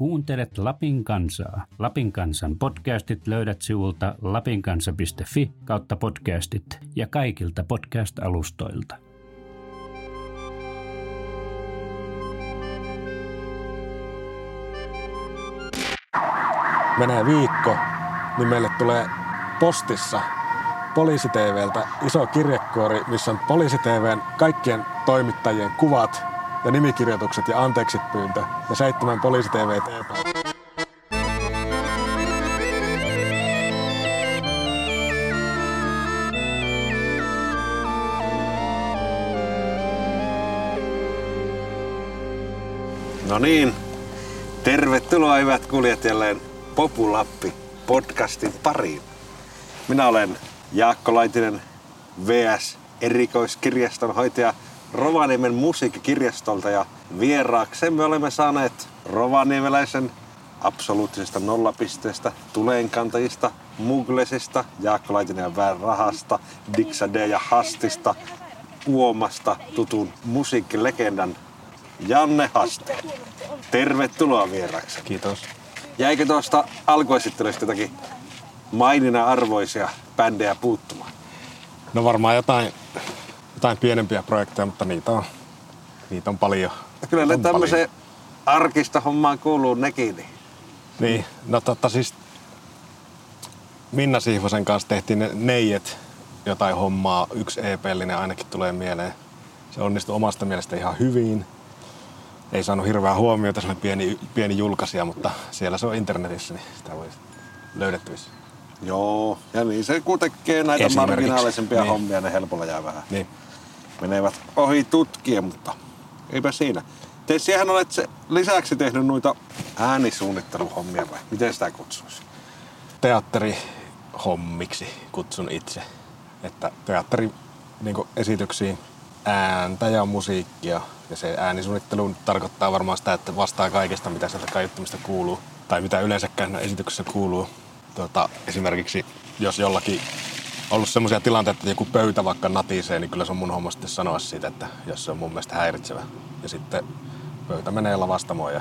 Kuuntelet Lapin kansaa. Lapin kansan podcastit löydät sivulta lapinkansa.fi kautta podcastit ja kaikilta podcast-alustoilta. menee viikko, niin meille tulee postissa Poliisi-TVltä iso kirjekuori, missä on Poliisi-TVn kaikkien toimittajien kuvat ja nimikirjoitukset ja anteeksit pyyntö ja seitsemän Poliisi-TV No niin, tervetuloa hyvät kuulijat jälleen Populappi podcastin pariin. Minä olen Jaakko Laitinen VS erikoiskirjaston hoitaja Rovaniemen musiikkikirjastolta ja vieraaksemme olemme saaneet rovaniemeläisen absoluuttisesta nollapisteestä, tuleenkantajista, muglesista, Jaakko Laitinen ja rahasta, Dixade ja Hastista, Uomasta tutun musiikkilegendan Janne Haste. Tervetuloa vieraaksi. Kiitos. Jäikö tuosta alkuesittelystä jotakin mainina arvoisia bändejä puuttumaan? No varmaan jotain, jotain pienempiä projekteja, mutta niitä on, niitä on paljon. Ja kyllä ne tämmöiseen arkista hommaan kuuluu nekin. Niin. Niin, no totta siis Minna Sihvosen kanssa tehtiin ne Neijet jotain hommaa. Yksi EP-linen ainakin tulee mieleen. Se onnistui omasta mielestä ihan hyvin. Ei saanut hirveää huomiota, se pieni, pieni julkaisija, mutta siellä se on internetissä, niin sitä voi löydettävissä. Joo, ja niin se kun tekee näitä marginaalisempia Niin. hommia, ne helpolla jää vähän. Niin. Menevät ohi tutkien, mutta eipä siinä. Te siihen olet se lisäksi tehnyt noita äänisuunnitteluhommia vai miten sitä kutsuisi? teatterihommiksi kutsun itse. Että teatteri niin esityksiin ääntä ja musiikkia. Ja se äänisuunnittelu tarkoittaa varmaan sitä, että vastaa kaikesta, mitä sieltä kaiuttamista kuuluu. Tai mitä yleensäkään esityksessä kuuluu. Tota, esimerkiksi jos jollakin ollut sellaisia tilanteita, että joku pöytä vaikka natisee, niin kyllä se on mun homma sitten sanoa siitä, että jos se on mun mielestä häiritsevä. Ja sitten pöytä menee lavastamoon ja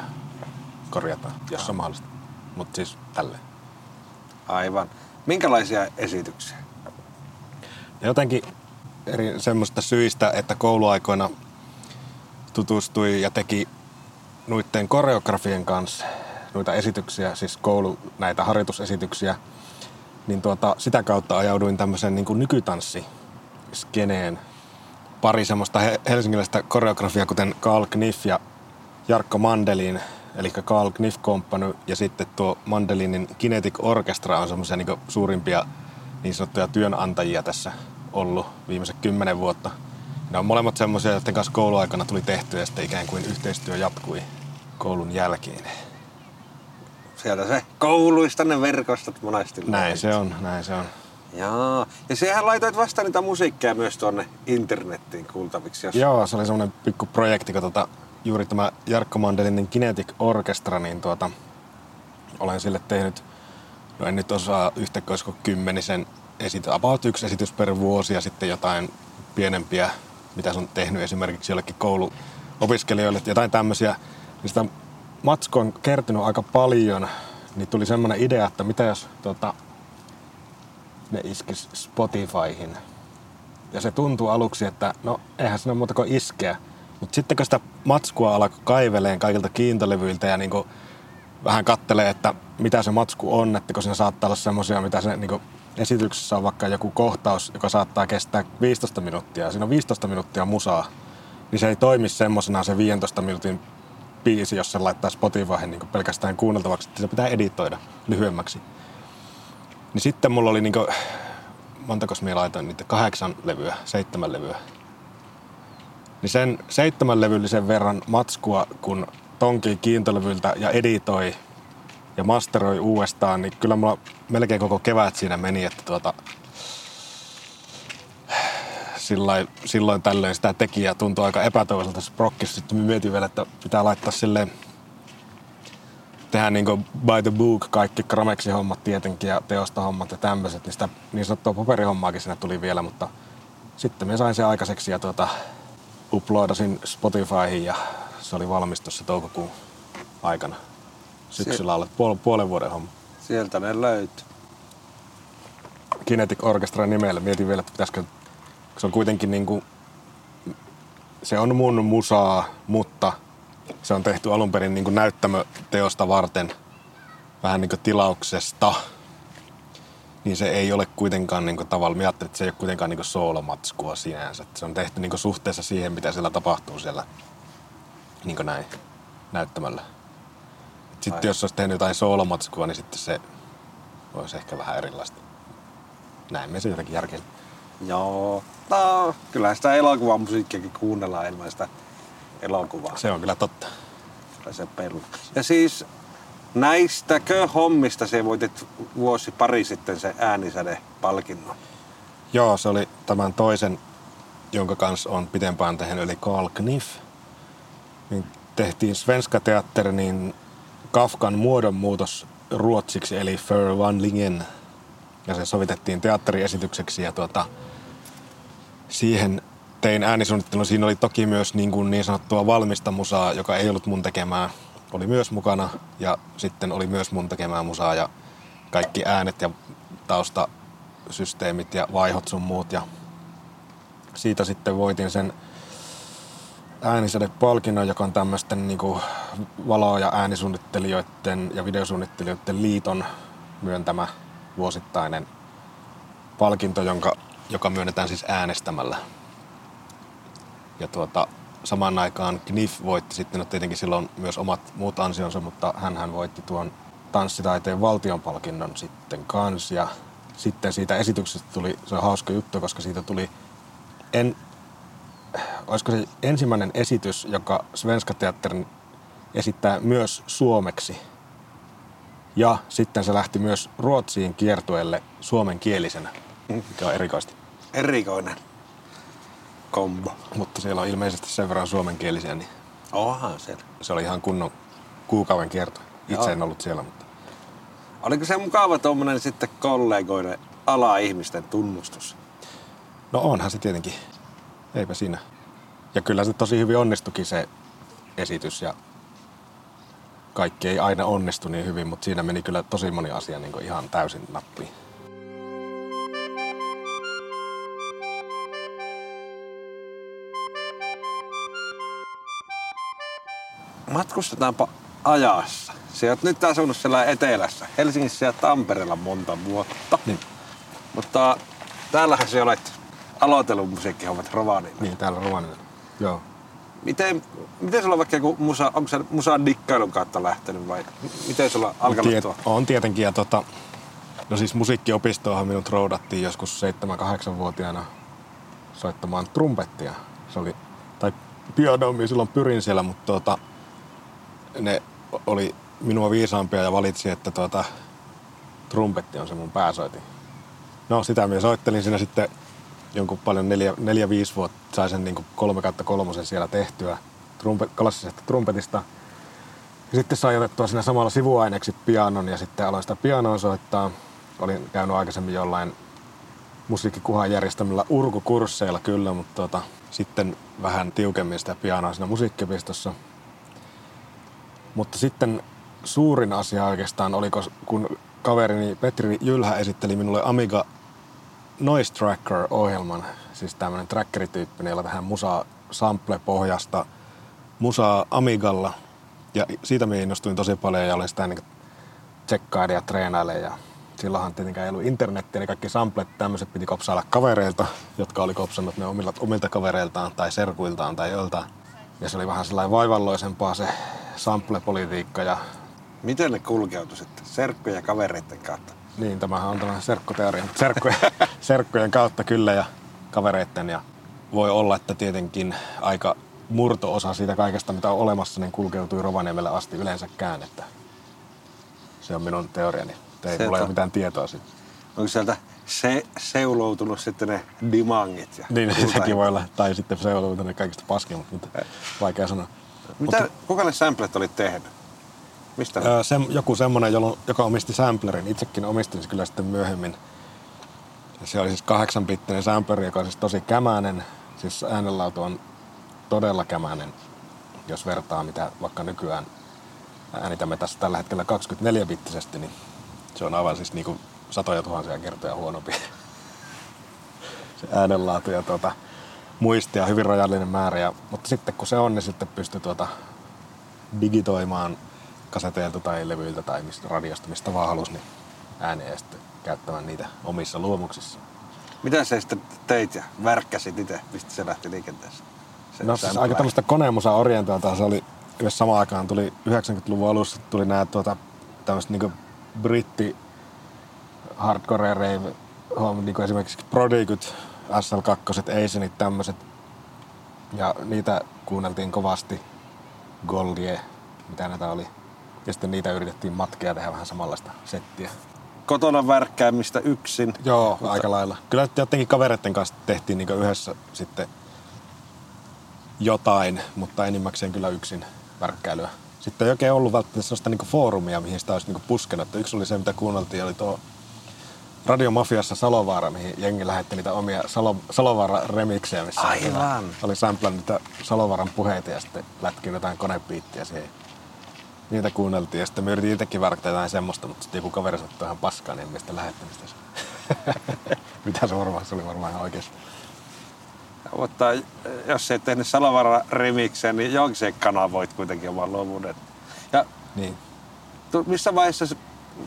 korjataan, jos on mahdollista. Mutta siis tälleen. Aivan. Minkälaisia esityksiä? Ja jotenkin eri semmoista syistä, että kouluaikoina tutustui ja teki noiden koreografien kanssa noita esityksiä, siis koulu näitä harjoitusesityksiä, niin tuota, sitä kautta ajauduin tämmöisen niin nykytanssiskeneen. Pari semmoista he- helsingiläistä koreografia, kuten Carl Kniff ja Jarkko Mandelin, eli Carl Kniff Company, ja sitten tuo Mandelinin Kinetic Orchestra on semmoisia niin suurimpia niin sanottuja työnantajia tässä ollut viimeiset kymmenen vuotta. Ne on molemmat semmoisia, joiden kanssa kouluaikana tuli tehtyä ja sitten ikään kuin yhteistyö jatkui koulun jälkeen. Sieltä se kouluista ne verkostot monesti. Näin se on, näin se on. Jaa. Ja sehän laitoit vasta niitä musiikkia myös tuonne internettiin kuultaviksi. Jos... Joo, se oli semmoinen pikku projekti, kun tota, juuri tämä Jarkko Mandelinin Kinetic Orchestra, niin tuota, olen sille tehnyt, no en nyt osaa yhtä, olisiko kymmenisen esitys, about yksi esitys per vuosi ja sitten jotain pienempiä, mitä se on tehnyt esimerkiksi jollekin kouluopiskelijoille, jotain tämmöisiä. Niin sitä matskua on kertynyt aika paljon, niin tuli semmoinen idea, että mitä jos tota, ne iskis Spotifyhin. Ja se tuntuu aluksi, että no eihän siinä ole muuta kuin iskeä. Mutta sitten kun sitä matskua alkoi kaiveleen kaikilta kiintolevyiltä ja niinku vähän kattelee, että mitä se matsku on, että kun siinä saattaa olla semmoisia, mitä se niinku esityksessä on vaikka joku kohtaus, joka saattaa kestää 15 minuuttia siinä on 15 minuuttia musaa, niin se ei toimi semmoisena se 15 minuutin biisi, jos se laittaa Spotifyhin niin pelkästään kuunneltavaksi, että se pitää editoida lyhyemmäksi. Niin sitten mulla oli niinku, montako minä laitoin niitä, kahdeksan levyä, seitsemän levyä. Niin sen seitsemän levyllisen verran matskua, kun tonkii kiintolevyltä ja editoi ja masteroi uudestaan, niin kyllä mulla melkein koko kevät siinä meni, että tuota, silloin, silloin tällöin sitä teki ja tuntui aika epätoivoiselta se prokkissa. Sitten mietin vielä, että pitää laittaa silleen, tehdä niin by the book kaikki Grameksi-hommat tietenkin ja teostohommat ja tämmöiset, niin sitä niin sanottua paperihommaakin siinä tuli vielä, mutta sitten me sain sen aikaiseksi ja tuota, uploadasin Spotifyhin ja se oli valmis tuossa toukokuun aikana. syksyllä alle puol- puolen vuoden homma. Sieltä ne löytyy. Kinetic Orchestra nimellä. Mietin vielä, että pitäisikö, se on kuitenkin niin kuin, se on mun musaa, mutta se on tehty alun perin niin kuin näyttämöteosta varten, vähän niin kuin tilauksesta. Niin se ei ole kuitenkaan niin kuin tavallaan, mä ajattelin, että se ei ole kuitenkaan niin kuin soolomatskua sinänsä. Että Se on tehty niin kuin suhteessa siihen, mitä siellä tapahtuu siellä niin kuin näin näyttämällä. Sitten Aivan. jos olisi tehnyt jotain soolomatskua, niin sitten se olisi ehkä vähän erilaista. Näin me se jotenkin järkeä. Joo. No, kyllä sitä elokuvan musiikkiakin kuunnellaan ilman sitä elokuvaa. Se on kyllä totta. Kyllä se perlu. Ja siis näistäkö hommista se voitit vuosi pari sitten se äänisäde-palkinnon? Joo, se oli tämän toisen, jonka kanssa on pitempään tehnyt, eli Carl Kniff. Niin tehtiin Svenska Teatter, niin Kafkan muodonmuutos ruotsiksi, eli Förvandlingen. Ja se sovitettiin teatteriesitykseksi ja tuota, siihen tein äänisuunnittelun. Siinä oli toki myös niin, kuin niin sanottua valmista musaa, joka ei ollut mun tekemää. Oli myös mukana ja sitten oli myös mun tekemää musaa ja kaikki äänet ja taustasysteemit ja vaihot sun muut. Ja siitä sitten voitin sen äänisäde-palkinnon, joka on tämmöisten niin valo- ja äänisuunnittelijoiden ja videosuunnittelijoiden liiton myöntämä vuosittainen palkinto, jonka, joka myönnetään siis äänestämällä. Ja tuota, samaan aikaan Kniff voitti sitten, no tietenkin silloin myös omat muut ansionsa, mutta hän voitti tuon tanssitaiteen valtionpalkinnon sitten kans. Ja sitten siitä esityksestä tuli, se on hauska juttu, koska siitä tuli, en, olisiko se ensimmäinen esitys, joka Svenska Teatterin esittää myös suomeksi. Ja sitten se lähti myös Ruotsiin kiertueelle suomenkielisenä, mikä on erikoista. Erikoinen kombo. Mutta siellä on ilmeisesti sen verran suomenkielisiä, niin Onhan se. se oli ihan kunnon kuukauden kierto. Itse Joo. en ollut siellä, mutta Oliko se mukava tuommoinen sitten kollegoiden ala-ihmisten tunnustus? no onhan se tietenkin. Eipä siinä. Ja kyllä se tosi hyvin onnistukin se esitys ja kaikki ei aina onnistu niin hyvin, mutta siinä meni kyllä tosi moni asia niin ihan täysin nappiin. Matkustetaanpa ajassa. Sä oot nyt asunut siellä etelässä, Helsingissä ja Tampereella monta vuotta. Niin, Mutta täällähän sä olet aloitellut musiikkihommat Rovaniemellä. niin täällä Rovaniemellä. Joo. Miten, miten sulla on vaikka joku musa, onko se musan dikkailun kautta lähtenyt vai miten sulla on alkanut Tiet, tuo? on tietenkin. Ja tota, no siis musiikkiopistoonhan minut roudattiin joskus 7-8-vuotiaana soittamaan trumpettia. Se oli, tai pianomi silloin pyrin siellä, mutta tota, ne oli minua viisaampia ja valitsi, että tuota, trumpetti on se mun pääsoitin. No sitä minä soittelin siinä sitten jonkun paljon neljä, neljä viisi vuotta, sai sen niin kolme kautta kolmosen siellä tehtyä trumpe, klassisesta trumpetista. Ja sitten sai otettua siinä samalla sivuaineeksi pianon ja sitten aloin sitä pianoa soittaa. Olin käynyt aikaisemmin jollain musiikkikuhan järjestämillä urkukursseilla kyllä, mutta tota, sitten vähän tiukemmin sitä pianoa siinä musiikkiopistossa. Mutta sitten suurin asia oikeastaan oli, kun kaverini Petri Jylhä esitteli minulle Amiga Noise Tracker-ohjelman, siis tämmöinen trackerityyppinen, jolla tehdään musaa sample-pohjasta musaa Amigalla. Ja siitä minä innostuin tosi paljon ja olen sitä niin tsekkaile ja treenaile. Ja silloinhan tietenkään ei ollut internettiä, niin kaikki samplet tämmöiset piti kopsailla kavereilta, jotka oli kopsannut ne omilta, omilta kavereiltaan tai serkuiltaan tai joltain. Ja se oli vähän sellainen vaivalloisempaa se sample-politiikka ja Miten ne kulkeutui sitten serkkujen ja kavereiden kautta? Niin, tämähän on tämmöinen serkkuteoria. Serkkujen, serkkujen kautta kyllä ja kavereitten. Ja voi olla, että tietenkin aika murto-osa siitä kaikesta, mitä on olemassa, niin kulkeutui Rovaniemelle asti yleensäkään. Että se on minun teoriani. Ei mulla on- ole mitään tietoa siitä. Onko sieltä se, seuloutunut sitten ne dimangit? Ja Niin, kultahet- sekin voi olla. Tai sitten se ollut kaikista paskimmat, mutta vaikea sanoa. Mitä, kuka ne samplet oli tehnyt? Mistä? Öö, sem, joku semmonen, jolloin, joka omisti samplerin. Itsekin omistin se kyllä sitten myöhemmin. Ja se oli siis kahdeksanpittinen sampleri, joka on siis tosi kämäinen. Siis äänenlaatu on todella kämäinen, jos vertaa mitä vaikka nykyään äänitämme tässä tällä hetkellä 24-bittisesti, niin se on aivan siis niinku satoja tuhansia kertoja huonompi se äänenlaatu ja tuota, muistia hyvin rajallinen määrä. Ja, mutta sitten kun se on, niin sitten pystyy tuota, digitoimaan kaseteilta tai levyiltä tai mistä radiosta, mistä vaan halusi, niin ääneen ja sitten käyttämään niitä omissa luomuksissa. Mitä se sitten teit ja värkkäsit itse, mistä se lähti liikenteeseen? Se No siis aika tämmöistä konemusa orientaata se oli, myös samaan aikaan tuli 90-luvun alussa tuli nämä tuota, tämmöiset niinku britti hardcore rave hommat, niinku esimerkiksi Prodigyt, SL2, Eisenit, tämmöiset. Ja niitä kuunneltiin kovasti. Goldie, mitä näitä oli. Ja sitten niitä yritettiin matkia tehdä vähän samanlaista settiä. Kotona värkkäämistä yksin. Joo, Mutta... aika lailla. Kyllä jotenkin kavereiden kanssa tehtiin niin yhdessä sitten jotain, mutta enimmäkseen kyllä yksin värkkäilyä. Sitten ei oikein ollut välttämättä sellaista niin foorumia, mihin sitä olisi niin puskenut. Että Yksi oli se, mitä kuunneltiin, oli tuo Radio Mafiassa Salovaara, mihin jengi lähetti niitä omia Salo, Salovaara-remiksejä, missä Aivan. oli samplannut niitä Salovaaran puheita ja sitten lätkin jotain konepiittiä siihen. Niitä kuunneltiin ja sitten me yritin itsekin värkätä jotain semmoista, mutta sitten joku kaveri sattui ihan paskaan, niin mistä lähettämistä se. Mitä se varmaan, se oli varmaan ihan oikeassa. Mutta jos ei tehnyt Salovara remixen, niin jonkin kanavoit kuitenkin oman luovuuden. Ja Niin. tu- missä vaiheessa se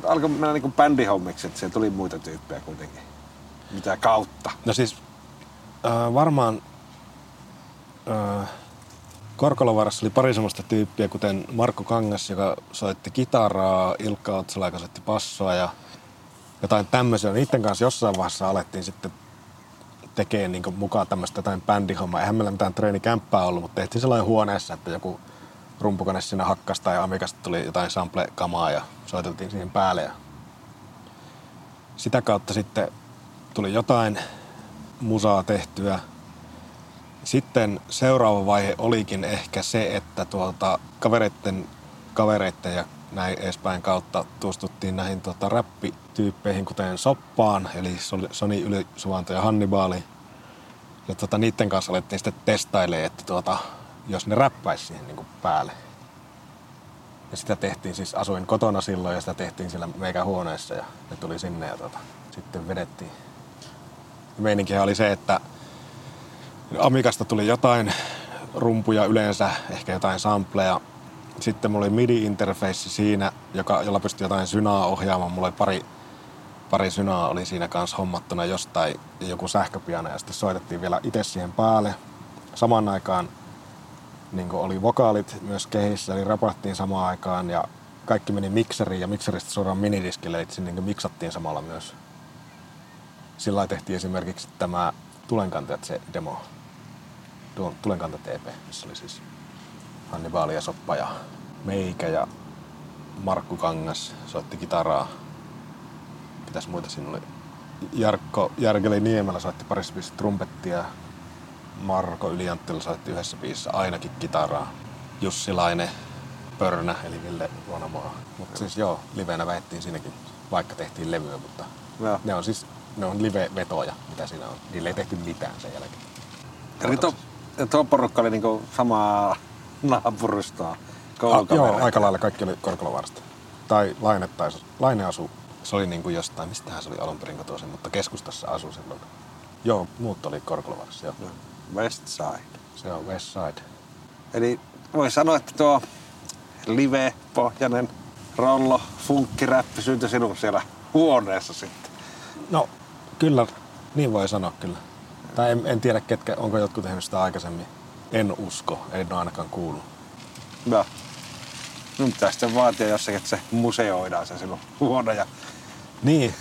alkoi mennä niin bändihommiksi, että siellä tuli muita tyyppejä kuitenkin? Mitä kautta? No siis äh, varmaan äh, Korkolovarassa oli pari semmoista tyyppiä, kuten Markku Kangas, joka soitti kitaraa, Ilkka Otsala, joka soitti passoa ja jotain tämmöisiä. Niiden kanssa jossain vaiheessa alettiin sitten tekemään niin mukaan tämmöistä jotain bändihommaa. Eihän meillä mitään treenikämppää ollut, mutta tehtiin sellainen huoneessa, että joku rumpukone siinä hakkasta ja Amikasta tuli jotain sample-kamaa ja soiteltiin siihen päälle. Ja sitä kautta sitten tuli jotain musaa tehtyä. Sitten seuraava vaihe olikin ehkä se, että tuolta kavereitten, kavereitten ja näin edespäin kautta tuostuttiin näihin tuota, räppityyppeihin, kuten Soppaan, eli Soni Ylisuvanto ja Hannibali. Ja tuota, niiden kanssa alettiin sitten testailemaan, että tuota, jos ne räppäisi siihen niin päälle. Ja sitä tehtiin siis, asuin kotona silloin ja sitä tehtiin siellä meikä huoneessa ja ne tuli sinne ja tuota, sitten vedettiin. Meininkihän oli se, että Amikasta tuli jotain rumpuja yleensä, ehkä jotain sampleja. Sitten mulla oli MIDI-interface siinä, joka, jolla pystyi jotain synaa ohjaamaan. Mulla oli pari, pari synaa oli siinä kanssa hommattuna jostain, joku sähköpiano ja sitten soitettiin vielä itse siihen päälle. Samaan aikaan niin oli vokaalit myös kehissä, eli rapattiin samaan aikaan ja kaikki meni mikseriin ja mikseristä suoraan minidiskille, eli niin miksattiin samalla myös. Sillä tehtiin esimerkiksi tämä Tulenkantajat se demo, tuon Tulenkantajat EP, missä oli siis Hannibali ja Soppa ja Meikä ja Markku Kangas soitti kitaraa. Mitäs muita siinä oli? Jarkko Järkeli Niemelä soitti parissa trumpettia. Marko Ylianttila soitti yhdessä biisissä ainakin kitaraa. Jussi Laine, Pörnä eli Ville Vuonamaa. Mutta siis joo, livenä väettiin siinäkin, vaikka tehtiin levyä, mutta Joo. ne on siis ne on live-vetoja, mitä siinä on. Niille ei tehty mitään sen jälkeen. Eli tuo, tuo porukka oli niinku samaa naapurustoa. A, koulukavereita. joo, aika lailla kaikki oli Korkolovarsta. Tai Laine, tai Laine asu, se oli niin kuin jostain, mistähän se oli alun perin kotoisin, mutta keskustassa asui silloin. Joo, muut oli Korkolovarassa, joo. West Side. Se on West Side. Eli voi sanoa, että tuo live-pohjainen rollo, funkkiräppi syntyi sinun siellä huoneessa sitten. No, kyllä, niin voi sanoa kyllä. Tai en, en tiedä, ketkä, onko jotkut tehnyt sitä aikaisemmin. En usko, en ole ainakaan kuullut. No. Nyt pitää sitten vaatia jossakin, että se museoidaan se sinun huone ja Niin,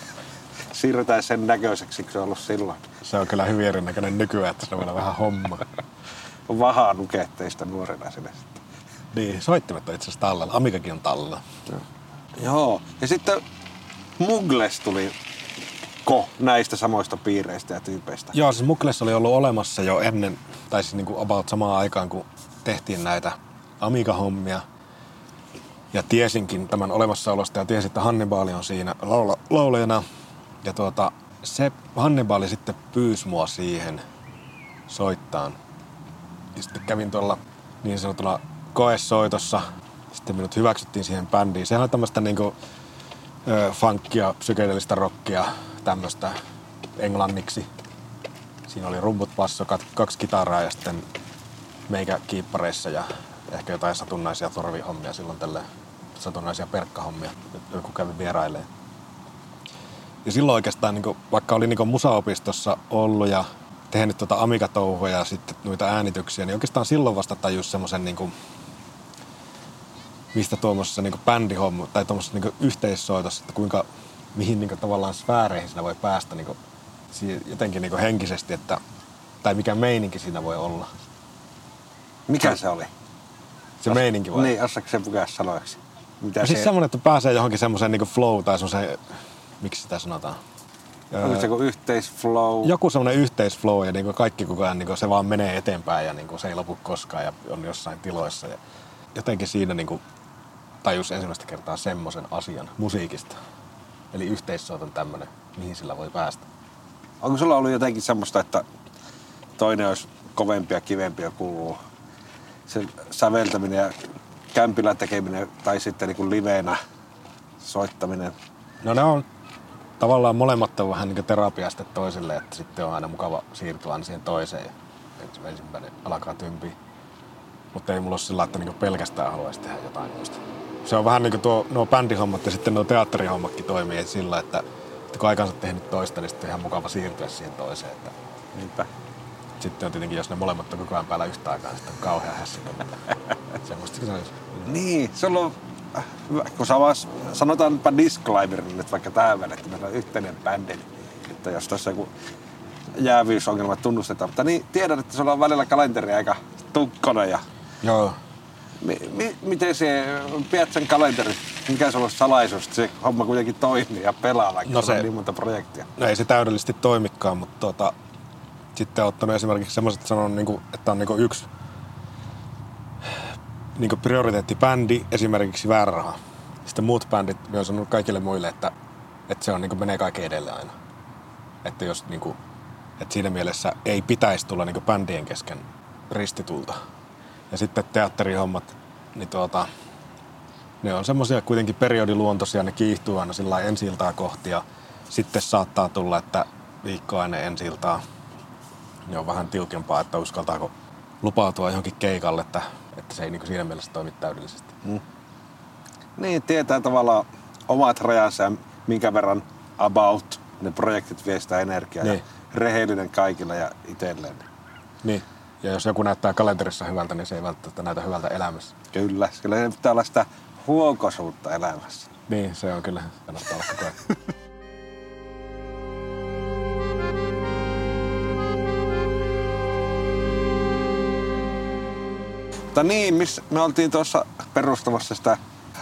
siirretään sen näköiseksi, kun se on ollut silloin. se on kyllä hyvin erinäköinen nykyään, että se on vielä vähän homma. On vahaa nuketteista nuorena sinne sitten. Niin, soittimet on itse asiassa tallella. Amikakin on tallella. Joo. Ja sitten Mugles tuli ko näistä samoista piireistä ja tyypeistä. Joo, siis Mukles oli ollut olemassa jo ennen, tai siis niin kuin about samaan aikaan, kun tehtiin näitä Amiga-hommia. Ja tiesinkin tämän olemassaolosta ja tiesin, että Hannibali on siinä laula, laulajana. Ja tuota, se Hannibali sitten pyysi mua siihen soittaan. Ja sitten kävin tuolla niin sanotulla koesoitossa Sitten minut hyväksyttiin siihen bändiin. Sehän on tämmöistä niinku, ö, funkia, psykedelistä rockia, tämmöistä englanniksi. Siinä oli rumput, basso, kaksi kitaraa ja sitten meikä kiippareissa ja ehkä jotain satunnaisia torvihommia silloin tälle satunnaisia perkkahommia, joku kävi vierailee. Ja silloin oikeastaan, niin vaikka oli niin musaopistossa ollut ja tehnyt tuota amikatouhuja ja sitten noita äänityksiä, niin oikeastaan silloin vasta tajus semmoisen, niin kuin, mistä tuommoisessa niin bändihomma tai tuommoisessa niin yhteissoitossa, että kuinka, mihin niin kuin, tavallaan sfääreihin siinä voi päästä niin kuin, jotenkin niin henkisesti, että, tai mikä meininki siinä voi olla. Mikä se oli? Se Os, meininki vai? Niin, osaako sen pukea sanoiksi? Mitä no siis se... semmoinen, että pääsee johonkin semmoiseen niin flow tai semmoiseen, miksi sitä sanotaan? Onko se joku yhteisflow? Joku semmoinen yhteisflow ja niin kaikki koko ajan niin se vaan menee eteenpäin ja niin se ei lopu koskaan ja on jossain tiloissa. Ja jotenkin siinä niin tajus ensimmäistä kertaa semmoisen asian musiikista. Eli yhteissoiton tämmöinen, mihin sillä voi päästä. Onko sulla ollut jotenkin semmoista, että toinen olisi kovempia ja kivempiä kuuluu se säveltäminen ja kämpillä tekeminen tai sitten niin kuin liveenä soittaminen? No ne on tavallaan molemmat on vähän niin terapiasta toiselle, että sitten on aina mukava siirtyä aina siihen toiseen ja ensimmäinen alkaa tympiä. Mutta ei mulla ole sillä, että niin pelkästään haluaisi tehdä jotain muista. Se on vähän niin kuin tuo, nuo bändihommat ja sitten nuo teatterihommatkin toimii sillä, että, että kun aikansa tehnyt toista, niin sitten on ihan mukava siirtyä siihen toiseen. Että Niinpä. Sitten on tietenkin, jos ne molemmat on koko ajan päällä yhtä aikaa, niin sitten on kauhean hässäkkä. Semmoista se olisi. Niin, se on kun vas, sanotaanpa disclaimerille nyt vaikka tämän, että meillä on yhteinen bändi, että jos tässä joku jäävyysongelmat tunnustetaan. Mutta niin, tiedän, että sulla on välillä kalenteri aika tukkona ja Joo. Mi, mi, miten se, pidät sen kalenteri, mikä se on salaisuus, että se homma kuitenkin toimii ja pelaa, vaikka no se, on niin monta projektia? No ei se täydellisesti toimikaan, mutta tota, sitten ottanut esimerkiksi semmoiset sanon, niin että on niin yksi niin prioriteettibändi, esimerkiksi väärä raha. Sitten muut bändit, ne on kaikille muille, että, että se on, niin menee kaiken edelle aina. Että, jos, niin kuin, että siinä mielessä ei pitäisi tulla niin bändien kesken ristitulta. Ja sitten teatterihommat, niin tuota, ne on semmoisia kuitenkin periodiluontoisia, ne kiihtyy aina sillä ensi kohti ja sitten saattaa tulla, että viikkoa ennen ensi ne on vähän tiukempaa, että uskaltaako lupautua johonkin keikalle, että, että se ei niin siinä mielessä toimi täydellisesti. Mm. Niin, tietää tavallaan omat rajansa ja minkä verran about ne projektit vie sitä energiaa niin. ja rehellinen kaikilla ja itselleen. Niin. Ja jos joku näyttää kalenterissa hyvältä, niin se ei välttämättä näytä hyvältä elämässä. Kyllä, kyllä pitää olla sitä huokosuutta elämässä. Niin, se on kyllä. Kannattaa olla koko ajan. Mutta niin, missä me oltiin tuossa perustamassa sitä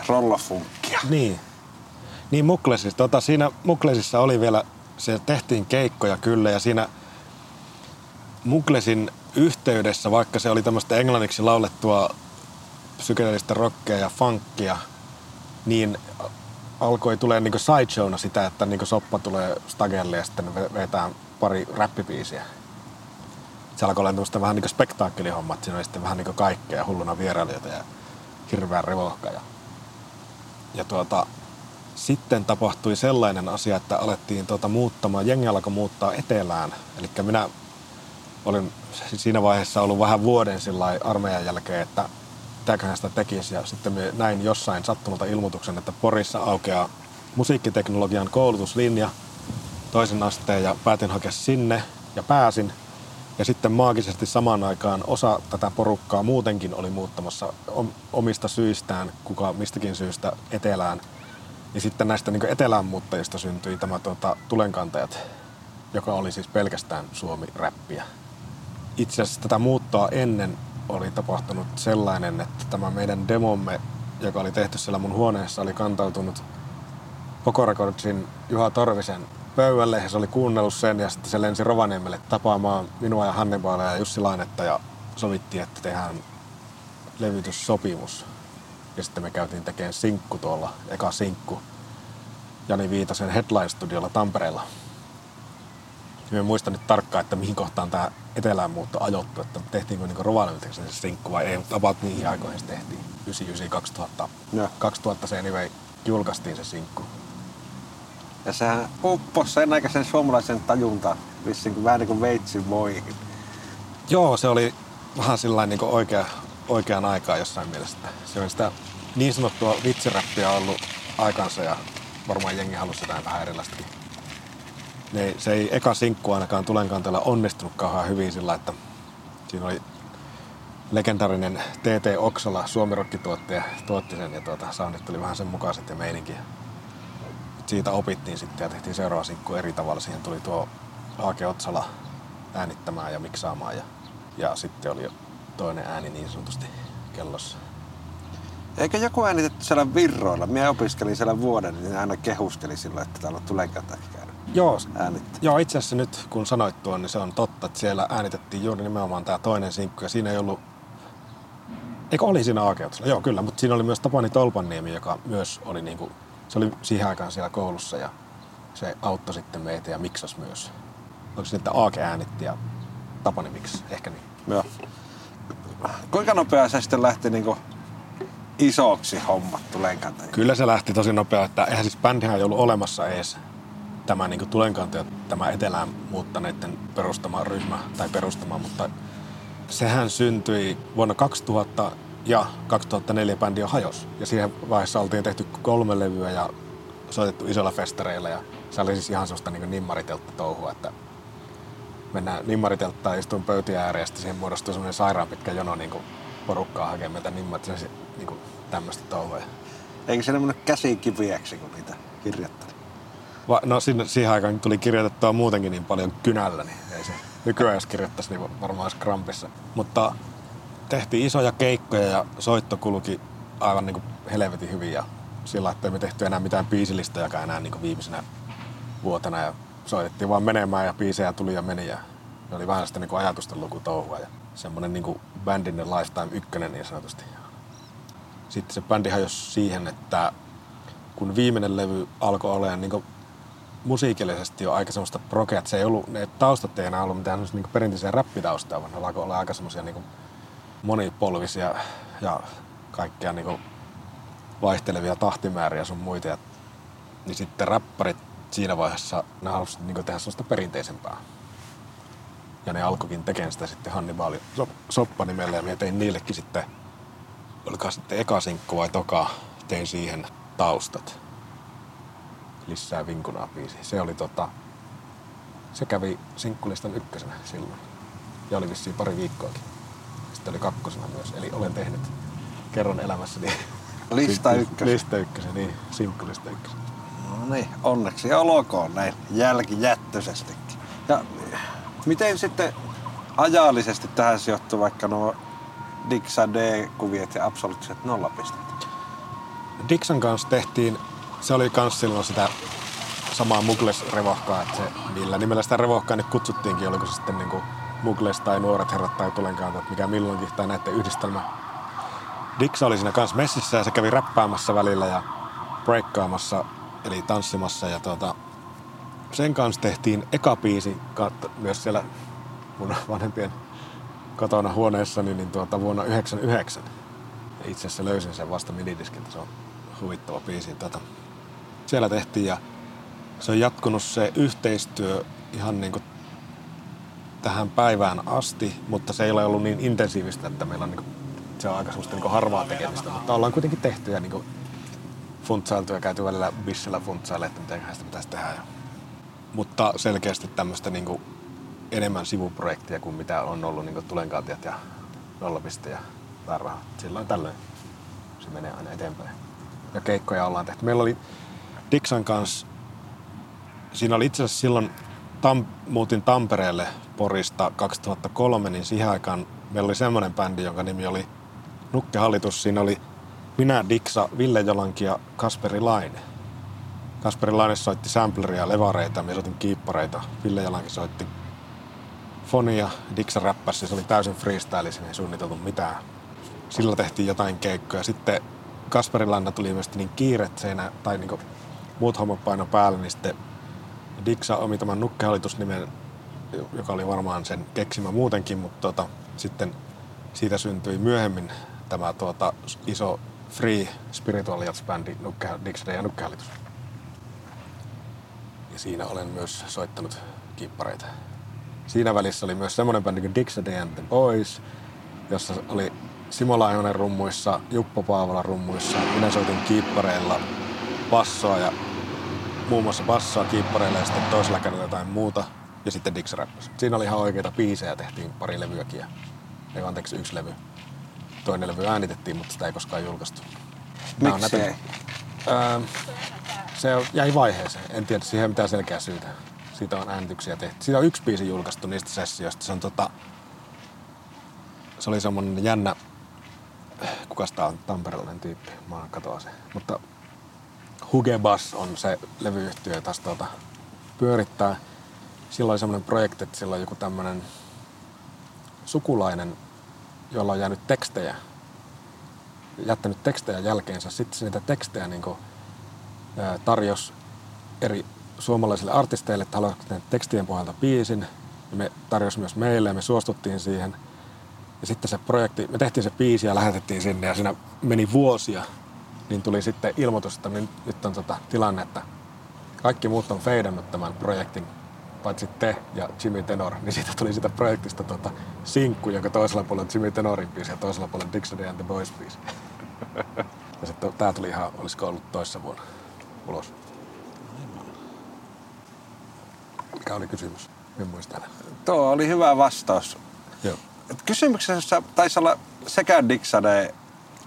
rollafunkkia. Niin. Niin Muklesissa. Tota, siinä Muklesissa oli vielä, se tehtiin keikkoja kyllä ja siinä Muklesin yhteydessä, vaikka se oli tämmöistä englanniksi laulettua psykedeellistä rockia ja funkia, niin alkoi tulee niin sideshowna sitä, että niin soppa tulee stagelle ja sitten vetää pari räppipiisiä se alkoi olla tämmöistä vähän niin kuin spektaakkelihommat. Siinä oli sitten vähän niin kuin kaikkea, hulluna vierailijoita ja hirveän revohka. Ja, ja tuota, sitten tapahtui sellainen asia, että alettiin tuota muuttamaan, jengi alkoi muuttaa etelään. Eli minä olin siinä vaiheessa ollut vähän vuoden armeijan jälkeen, että mitäköhän sitä tekisi. Ja sitten me näin jossain sattumalta ilmoituksen, että Porissa aukeaa musiikkiteknologian koulutuslinja toisen asteen ja päätin hakea sinne ja pääsin. Ja sitten maagisesti samaan aikaan osa tätä porukkaa muutenkin oli muuttamassa omista syistään, kuka mistäkin syystä etelään. Ja sitten näistä niin etelään muuttajista syntyi tämä tuota, tulenkantajat, joka oli siis pelkästään suomi-räppiä. Itse asiassa tätä muuttoa ennen oli tapahtunut sellainen, että tämä meidän demomme, joka oli tehty siellä mun huoneessa, oli kantautunut Koko Recordsin Juha Torvisen pöydälle ja se oli kuunnellut sen ja sitten se lensi Rovaniemelle tapaamaan minua ja Hannibalia ja Jussi Lainetta ja sovittiin, että tehdään levytyssopimus. Ja sitten me käytiin tekemään sinkku tuolla, eka sinkku Jani Viitasen Headline Studiolla Tampereella. Mä en muista nyt tarkkaan, että mihin kohtaan tämä etelään muutto ajoittu, että tehtiinkö niin Rovaniemellä se sinkku vai ei, mutta about niihin aikoihin se tehtiin. 99-2000. Joo. 2000 se anyway julkaistiin se sinkku. Ja sehän upposi sen aikaisen suomalaisen tajunta vissiin kuin vähän niin kuin veitsin voihin. Joo, se oli vähän sillä niin oikea, oikeaan aikaan jossain mielessä. Se on sitä niin sanottua vitsiräppiä ollut aikansa ja varmaan jengi halusi jotain vähän erilaistakin. Ne, se ei eka sinkku ainakaan tulenkanteella onnistunut kauhean hyvin sillä, että siinä oli legendarinen TT Oksala, suomirokkituottaja, tuotti sen ja tuota, soundit oli vähän sen mukaiset ja meininki. Siitä opittiin sitten ja tehtiin seuraava sinkku eri tavalla. Siihen tuli tuo Aake Otsala äänittämään ja miksaamaan ja, ja sitten oli jo toinen ääni niin sanotusti kellossa. Eikö joku äänitetty siellä virroilla? Minä opiskelin siellä vuoden, niin aina kehusteli sillä, että täällä tulenkantaja käynyt Joo, joo, itse asiassa nyt kun sanoit tuon, niin se on totta, että siellä äänitettiin juuri nimenomaan tämä toinen sinkku ja siinä ei ollut Eikö oli siinä Aakeutsella? Joo, kyllä, mutta siinä oli myös Tapani Tolpanniemi, joka myös oli niinku, se oli siihen aikaan siellä koulussa ja se auttoi sitten meitä ja miksas myös. Onko se, että Aake äänitti ja Tapani miksasi? Ehkä niin. Joo. Kuinka nopeaa se sitten lähti niinku isoksi hommat tulenkantaja? Kyllä se lähti tosi nopea, että eihän siis bändihän ei ollut olemassa edes tämä niin tulenkantaja, tämä etelään muuttaneiden perustama ryhmä tai perustama, mutta sehän syntyi vuonna 2000 ja 2004 bändi on hajos. Ja siihen vaiheessa oltiin tehty kolme levyä ja soitettu isolla festareilla ja se oli siis ihan sellaista niin nimmariteltta touhua, että mennään nimmaritelttaan istuun pöytiä ääreen ja sitten siihen muodostuu semmoinen sairaan pitkä jono niin kuin porukkaa hakemaan meitä nimmat, se niin kuin tämmöistä touhua. Eikö se mennyt käsikiviäksi, kun niitä kirjoitteli? Va, no sinne, siihen aikaan tuli kirjoitettua muutenkin niin paljon kynällä, niin ei se nykyään jos kirjoittaisi, niin varmaan olisi krampissa. Mutta tehtiin isoja keikkoja ja soitto kulki aivan niin kuin helvetin hyvin ja sillä että me tehty enää mitään biisilistojakaan enää niin kuin viimeisenä vuotena ja soitettiin vaan menemään ja biisejä tuli ja meni ja ne oli vähän sitä niin kuin ajatusten lukutouhua ja semmoinen niin kuin lifetime ykkönen niin sanotusti. Sitten se bändi hajosi siihen, että kun viimeinen levy alkoi olemaan niin musiikillisesti jo aika semmoista prokea, että se ei ollut, ne taustat ei enää ollut mitään niin perinteisiä räppitaustaa, vaan ne alkoi olla aika semmoisia niin monipolvisia ja kaikkia niin vaihtelevia tahtimääriä sun muita. Ja, niin sitten räppärit siinä vaiheessa, ne halusivat niin tehdä semmoista perinteisempää. Ja ne alkoikin tekemään sitä sitten Hannibal Soppa nimellä ja tein niillekin sitten, oliko sitten eka sinkku vai toka, tein siihen taustat lisää vinkunaa biisi. Se oli tota, se kävi sinkkulistan ykkösenä silloin. Ja oli vissiin pari viikkoakin. Oli kakkosena myös. Eli olen tehnyt kerran elämässäni Lista ykkösen. Lista ykkösen, niin. Sinkkulista ykkösen. No niin, onneksi olkoon näin jälkijättöisestikin. Ja miten sitten ajallisesti tähän sijoittuu vaikka nuo Dixa D-kuviet ja absoluuttiset nollapisteet? Dixon kanssa tehtiin se oli kans silloin sitä samaa Mugles-revohkaa, että se, millä nimellä sitä revohkaa nyt kutsuttiinkin, oliko se sitten niinku Mugles tai Nuoret herrat tai Tulenkaantat, mikä milloinkin, tai näiden yhdistelmä. Dixa oli siinä kanssa messissä ja se kävi räppäämässä välillä ja breakkaamassa, eli tanssimassa ja tuota, sen kanssa tehtiin eka biisi myös siellä mun vanhempien kotona huoneessa niin tuota, vuonna 1999. Itse asiassa löysin sen vasta minidiskiltä, se on huvittava biisi. Tuota, siellä tehtiin ja se on jatkunut se yhteistyö ihan niin kuin tähän päivään asti, mutta se ei ole ollut niin intensiivistä, että meillä on niin kuin, se on aika semmoista niin harvaa tekemistä, mutta ollaan kuitenkin tehty ja niin kuin funtsailtu ja käyty välillä bissellä funtsaille, että miten sitä pitäisi tehdä. Mutta selkeästi tämmöistä niin kuin enemmän sivuprojektia kuin mitä on ollut niin tulenkaatiat ja nollapiste ja tarra. Silloin tällöin se menee aina eteenpäin. Ja keikkoja ollaan tehty. Meillä oli Dixon kanssa, siinä oli itse asiassa silloin, Tam, muutin Tampereelle Porista 2003, niin siihen aikaan meillä oli semmoinen bändi, jonka nimi oli Nukkehallitus. Siinä oli minä, Diksa, Ville Jolanki ja Kasperi Laine. Kasperi Laine soitti sampleria, levareita, minä soitin kiippareita. Ville Jolanki soitti fonia, Diksa räppäsi, se oli täysin freestyle, ei suunniteltu mitään. Sillä tehtiin jotain keikkoja. Sitten Kasperilla tuli myös niin kiire seinä, tai niin muut hommat paino päälle, niin sitten Dixa omi tämän nukkehallitusnimen joka oli varmaan sen keksimä muutenkin, mutta tota, sitten siitä syntyi myöhemmin tämä tuota, iso Free Spiritual Jazz-bändi Nukke, Dixie ja Nukkehallitus. Ja siinä olen myös soittanut kippareita. Siinä välissä oli myös semmoinen bändi kuin Dixie and the Boys, jossa oli Simo Laihonen rummuissa, Juppo Paavola rummuissa. Minä soitin kiippareilla bassoa ja muun muassa bassoa kiippareilla ja sitten toisella kädellä jotain muuta. Ja sitten Dix rappasi. Siinä oli ihan oikeita biisejä, tehtiin pari levyäkin. Ei anteeksi, yksi levy. Toinen levy äänitettiin, mutta sitä ei koskaan julkaistu. Miksi ei? Öö, se jäi vaiheeseen. En tiedä siihen mitään selkeää syytä. Siitä on äänityksiä tehty. Siitä on yksi biisi julkaistu niistä sessioista. Se on tota... Se oli semmonen jännä... Kukas tää on? Tamperelainen tyyppi. Mä katoa se. Mutta Hugebas on se levyyhtiö, jota tuota, pyörittää. Silloin oli semmoinen projekti, että sillä on joku tämmönen sukulainen, jolla on jäänyt tekstejä jättänyt tekstejä jälkeensä. Sitten niitä tekstejä niin tarjosi eri suomalaisille artisteille, että tehdä tekstien pohjalta biisin. Ja me tarjosi myös meille ja me suostuttiin siihen. Ja sitten se projekti, me tehtiin se biisi ja lähetettiin sinne ja siinä meni vuosia. Niin tuli sitten ilmoitus, että nyt on tota tilanne, että kaikki muut on feidannut tämän projektin, paitsi te ja Jimmy Tenor, niin siitä tuli siitä projektista tota sinkku, jonka toisella puolella on Jimmy Tenorin biisi ja toisella puolella Dictionary and the Boys biisi. ja sitten tää tuli ihan, olisiko ollut toissa vuonna ulos. Mikä oli kysymys? En muista enää. Tuo oli hyvä vastaus. Joo. Et Kysymyksessä taisi olla sekä Dixade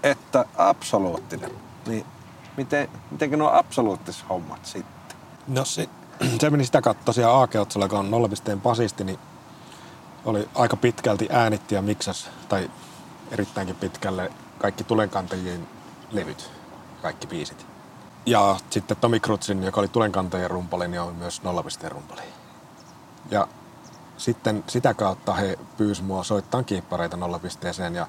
että absoluuttinen. Niin miten, miten nuo absoluuttiset hommat sitten? No se, se meni sitä kautta tosiaan Aakeotsolla, joka on nollapisteen basisti, niin oli aika pitkälti äänitti ja miksas, tai erittäinkin pitkälle kaikki tulenkantajien levyt, kaikki biisit. Ja sitten Tomi Krutsin, joka oli tulenkantajien rumpali, niin on myös nollapisteen rumpali. Ja sitten sitä kautta he pyysi mua soittamaan kiippareita nollapisteeseen ja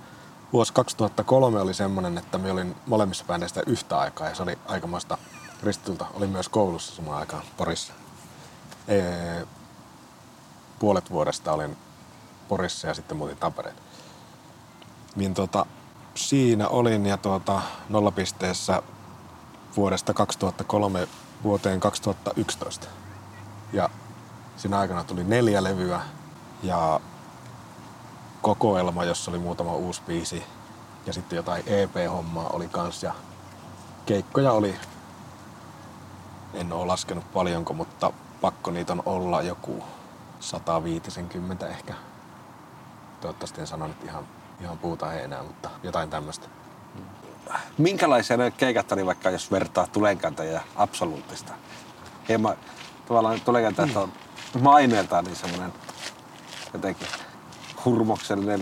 vuosi 2003 oli semmoinen, että me olin molemmissa bändeissä yhtä aikaa ja se oli aikamoista ristitulta. Olin myös koulussa samaan aikaan Porissa. Ee, puolet vuodesta olin Porissa ja sitten muutin Tampereen. Niin tota, siinä olin ja tuota, nollapisteessä vuodesta 2003 vuoteen 2011. Ja siinä aikana tuli neljä levyä ja kokoelma, jossa oli muutama uusi biisi. Ja sitten jotain EP-hommaa oli kans ja keikkoja oli, en ole laskenut paljonko, mutta pakko niitä on olla joku 150 ehkä. Toivottavasti en sano nyt ihan, ihan puuta heinää, mutta jotain tämmöistä. Minkälaisia ne keikat oli vaikka, jos vertaa tulenkantajia ja absoluuttista? Hieman tavallaan tulenkantajat on maineeltaan niin semmoinen jotenkin hurmoksellinen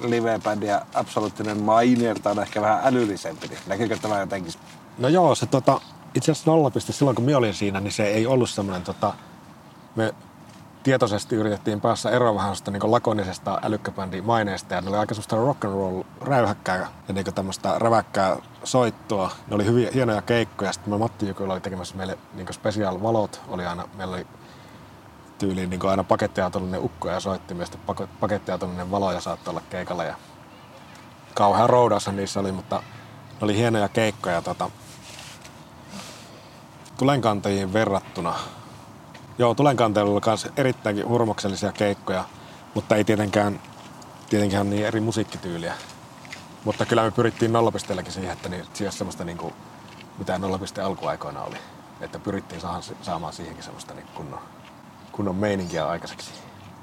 livebändi ja absoluuttinen maineeltaan ehkä vähän älyllisempi. Niin näkyykö tämä jotenkin? No joo, se tota, itse asiassa nollapiste silloin kun minä olin siinä, niin se ei ollut semmoinen tota, me tietoisesti yritettiin päässä eroon vähän niin lakonisesta älykkäbändin maineesta ja ne oli aika semmoista rock and roll räyhäkkää ja niin tämmöistä räväkkää soittoa. Ne oli hyviä, hienoja keikkoja. Sitten me Matti Jukulla oli tekemässä meille niin special valot. Oli aina, meillä oli tyyliin niin aina pakettiautollinen ukko ja soitti myös sitten pakettiautollinen valo ja saattoi olla keikalla. Ja kauhean roudassa niissä oli, mutta ne oli hienoja keikkoja. Tota, tulenkantajiin verrattuna Joo, tulenkantajilla oli myös erittäinkin hurmoksellisia keikkoja, mutta ei tietenkään, tietenkään on niin eri musiikkityyliä. Mutta kyllä me pyrittiin nollapisteelläkin siihen, että niin, siihen semmoista niin kuin, mitä nollapisteen alkuaikoina oli. Että pyrittiin saamaan, saamaan siihenkin semmoista niin kunnon, kunnon meininkiä aikaiseksi.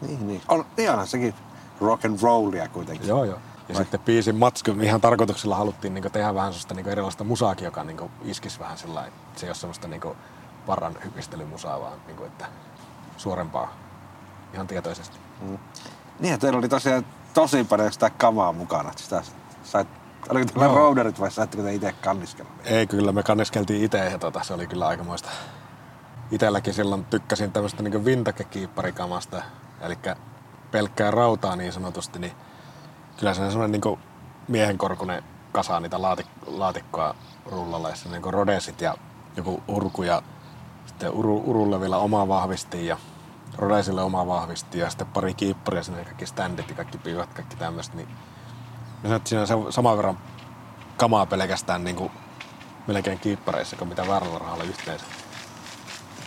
Niin, niin. On ihan sekin rock and rollia kuitenkin. Joo, joo. Ja Vai? sitten biisin matsku, ihan tarkoituksella haluttiin niin tehdä vähän sellaista niin erilaista musaakin, joka niin iskisi vähän sillä että se ei ole semmoista niin parran hypistelymusaa, vaan niin kuin, että suorempaa ihan tietoisesti. Mm. Niin, teillä oli tosiaan tosi paljon sitä kamaa mukana. Sitä sait, oliko teillä Joo. rouderit vai saitteko te itse kanniskella? Ei kyllä, me kanniskeltiin itse ja tota, se oli kyllä aikamoista. Itelläkin silloin tykkäsin tämmöistä niin vintage-kiipparikamasta, eli pelkkää rautaa niin sanotusti, niin kyllä se on semmoinen niin miehenkorkunen kasa niitä laatik- laatikkoa rullalla, ja niin rodesit ja joku urku ja sitten uru, urulle vielä oma vahvisti ja Rodesille oma vahvisti ja sitten pari kiipparia sinne, kaikki standit ja kaikki piivat, kaikki tämmöistä, niin mä sanoin, että siinä on saman verran kamaa pelkästään niin kuin melkein kiippareissa kuin mitä väärällä rahalla yhteensä.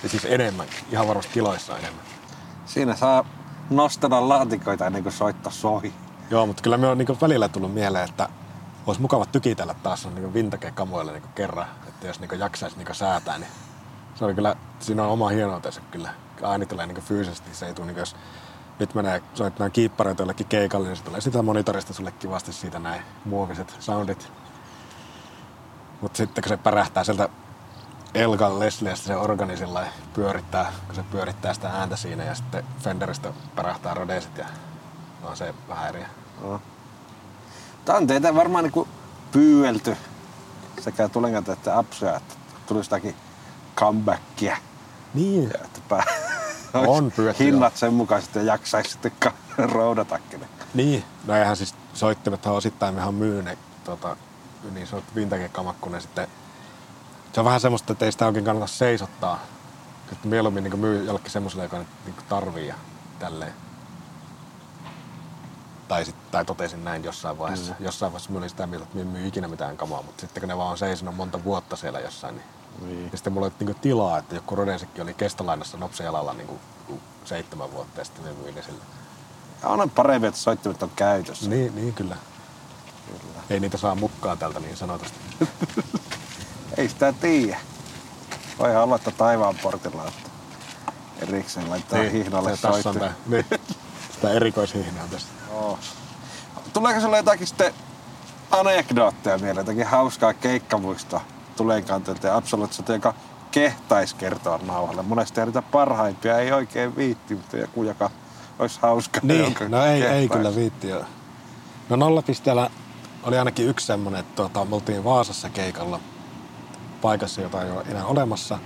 Ja siis enemmän, ihan varmasti kiloissa enemmän. Siinä saa nostella laatikoita ennen kuin soittaa sohi. Joo, mutta kyllä me on niin välillä tullut mieleen, että olisi mukava tykitellä taas niin vintage-kamoille niin kerran, että jos niin jaksaisi niin säätää, niin se oli kyllä, siinä on oma hienoutensa kyllä. Aina tulee niin fyysisesti, se ei tule, niin jos nyt menee soittamaan kiippareita jollekin keikalle, niin se tulee sitä monitorista sulle kivasti siitä näin muoviset soundit. Mutta sitten kun se pärähtää sieltä Elgan Lesliestä se organi pyörittää, kun se pyörittää sitä ääntä siinä ja sitten Fenderistä pärähtää Rodesit ja on se vähän eri. Tämä on teitä varmaan niinku pyyelty sekä tulenkanto että apsuja, että tulisi jotakin comebackia. Niin, Että pää, On pyydetty, hinnat sen mukaiset ja jaksaisi sitten ka- roudatakin. ne. Niin, no eihän siis soittimethan osittain mehän on myyneet tota, niin sanottu vintage-kamakkunen sitten. Se on vähän semmoista, että ei sitä oikein kannata seisottaa. Että mieluummin niin myy jollekin semmoiselle, joka niin tarvii ja tälleen. Tai, sit, tai totesin näin jossain vaiheessa. Mm. Jossain vaiheessa mä olin sitä mieltä, että mä en myy ikinä mitään kamaa, mutta sitten kun ne vaan on seisonut monta vuotta siellä jossain, niin, Niin. ja sitten mulla oli niin tilaa, että joku Rodensikki oli kestolainassa nopsejalalla niin kuin, seitsemän vuotta ja sitten ne myi ne sille. Ja on parempi, että soittimet on käytössä. Niin, niin kyllä. Kyllä. Ei niitä saa mukaan tältä niin sanotusti. Ei sitä tiedä. Voihan olla, että taivaan portilla, että erikseen laittaa niin, hihnalle tää, niin, sitä erikoishihnaa tässä. Joo. Tuleeko sulle jotakin sitten anekdootteja mieleen, jotakin hauskaa keikkamuistoa tulenkantelta ja absoluuttiselta, joka kehtaisi kertoa nauhalle? Monesti niitä parhaimpia ei oikein viitti, mutta joku, joka olisi hauska. Niin, no ei, ei kyllä viitti joo. No nollapisteellä oli ainakin yksi semmonen, että tuota, me oltiin Vaasassa keikalla paikassa, jota ei ole enää olemassa.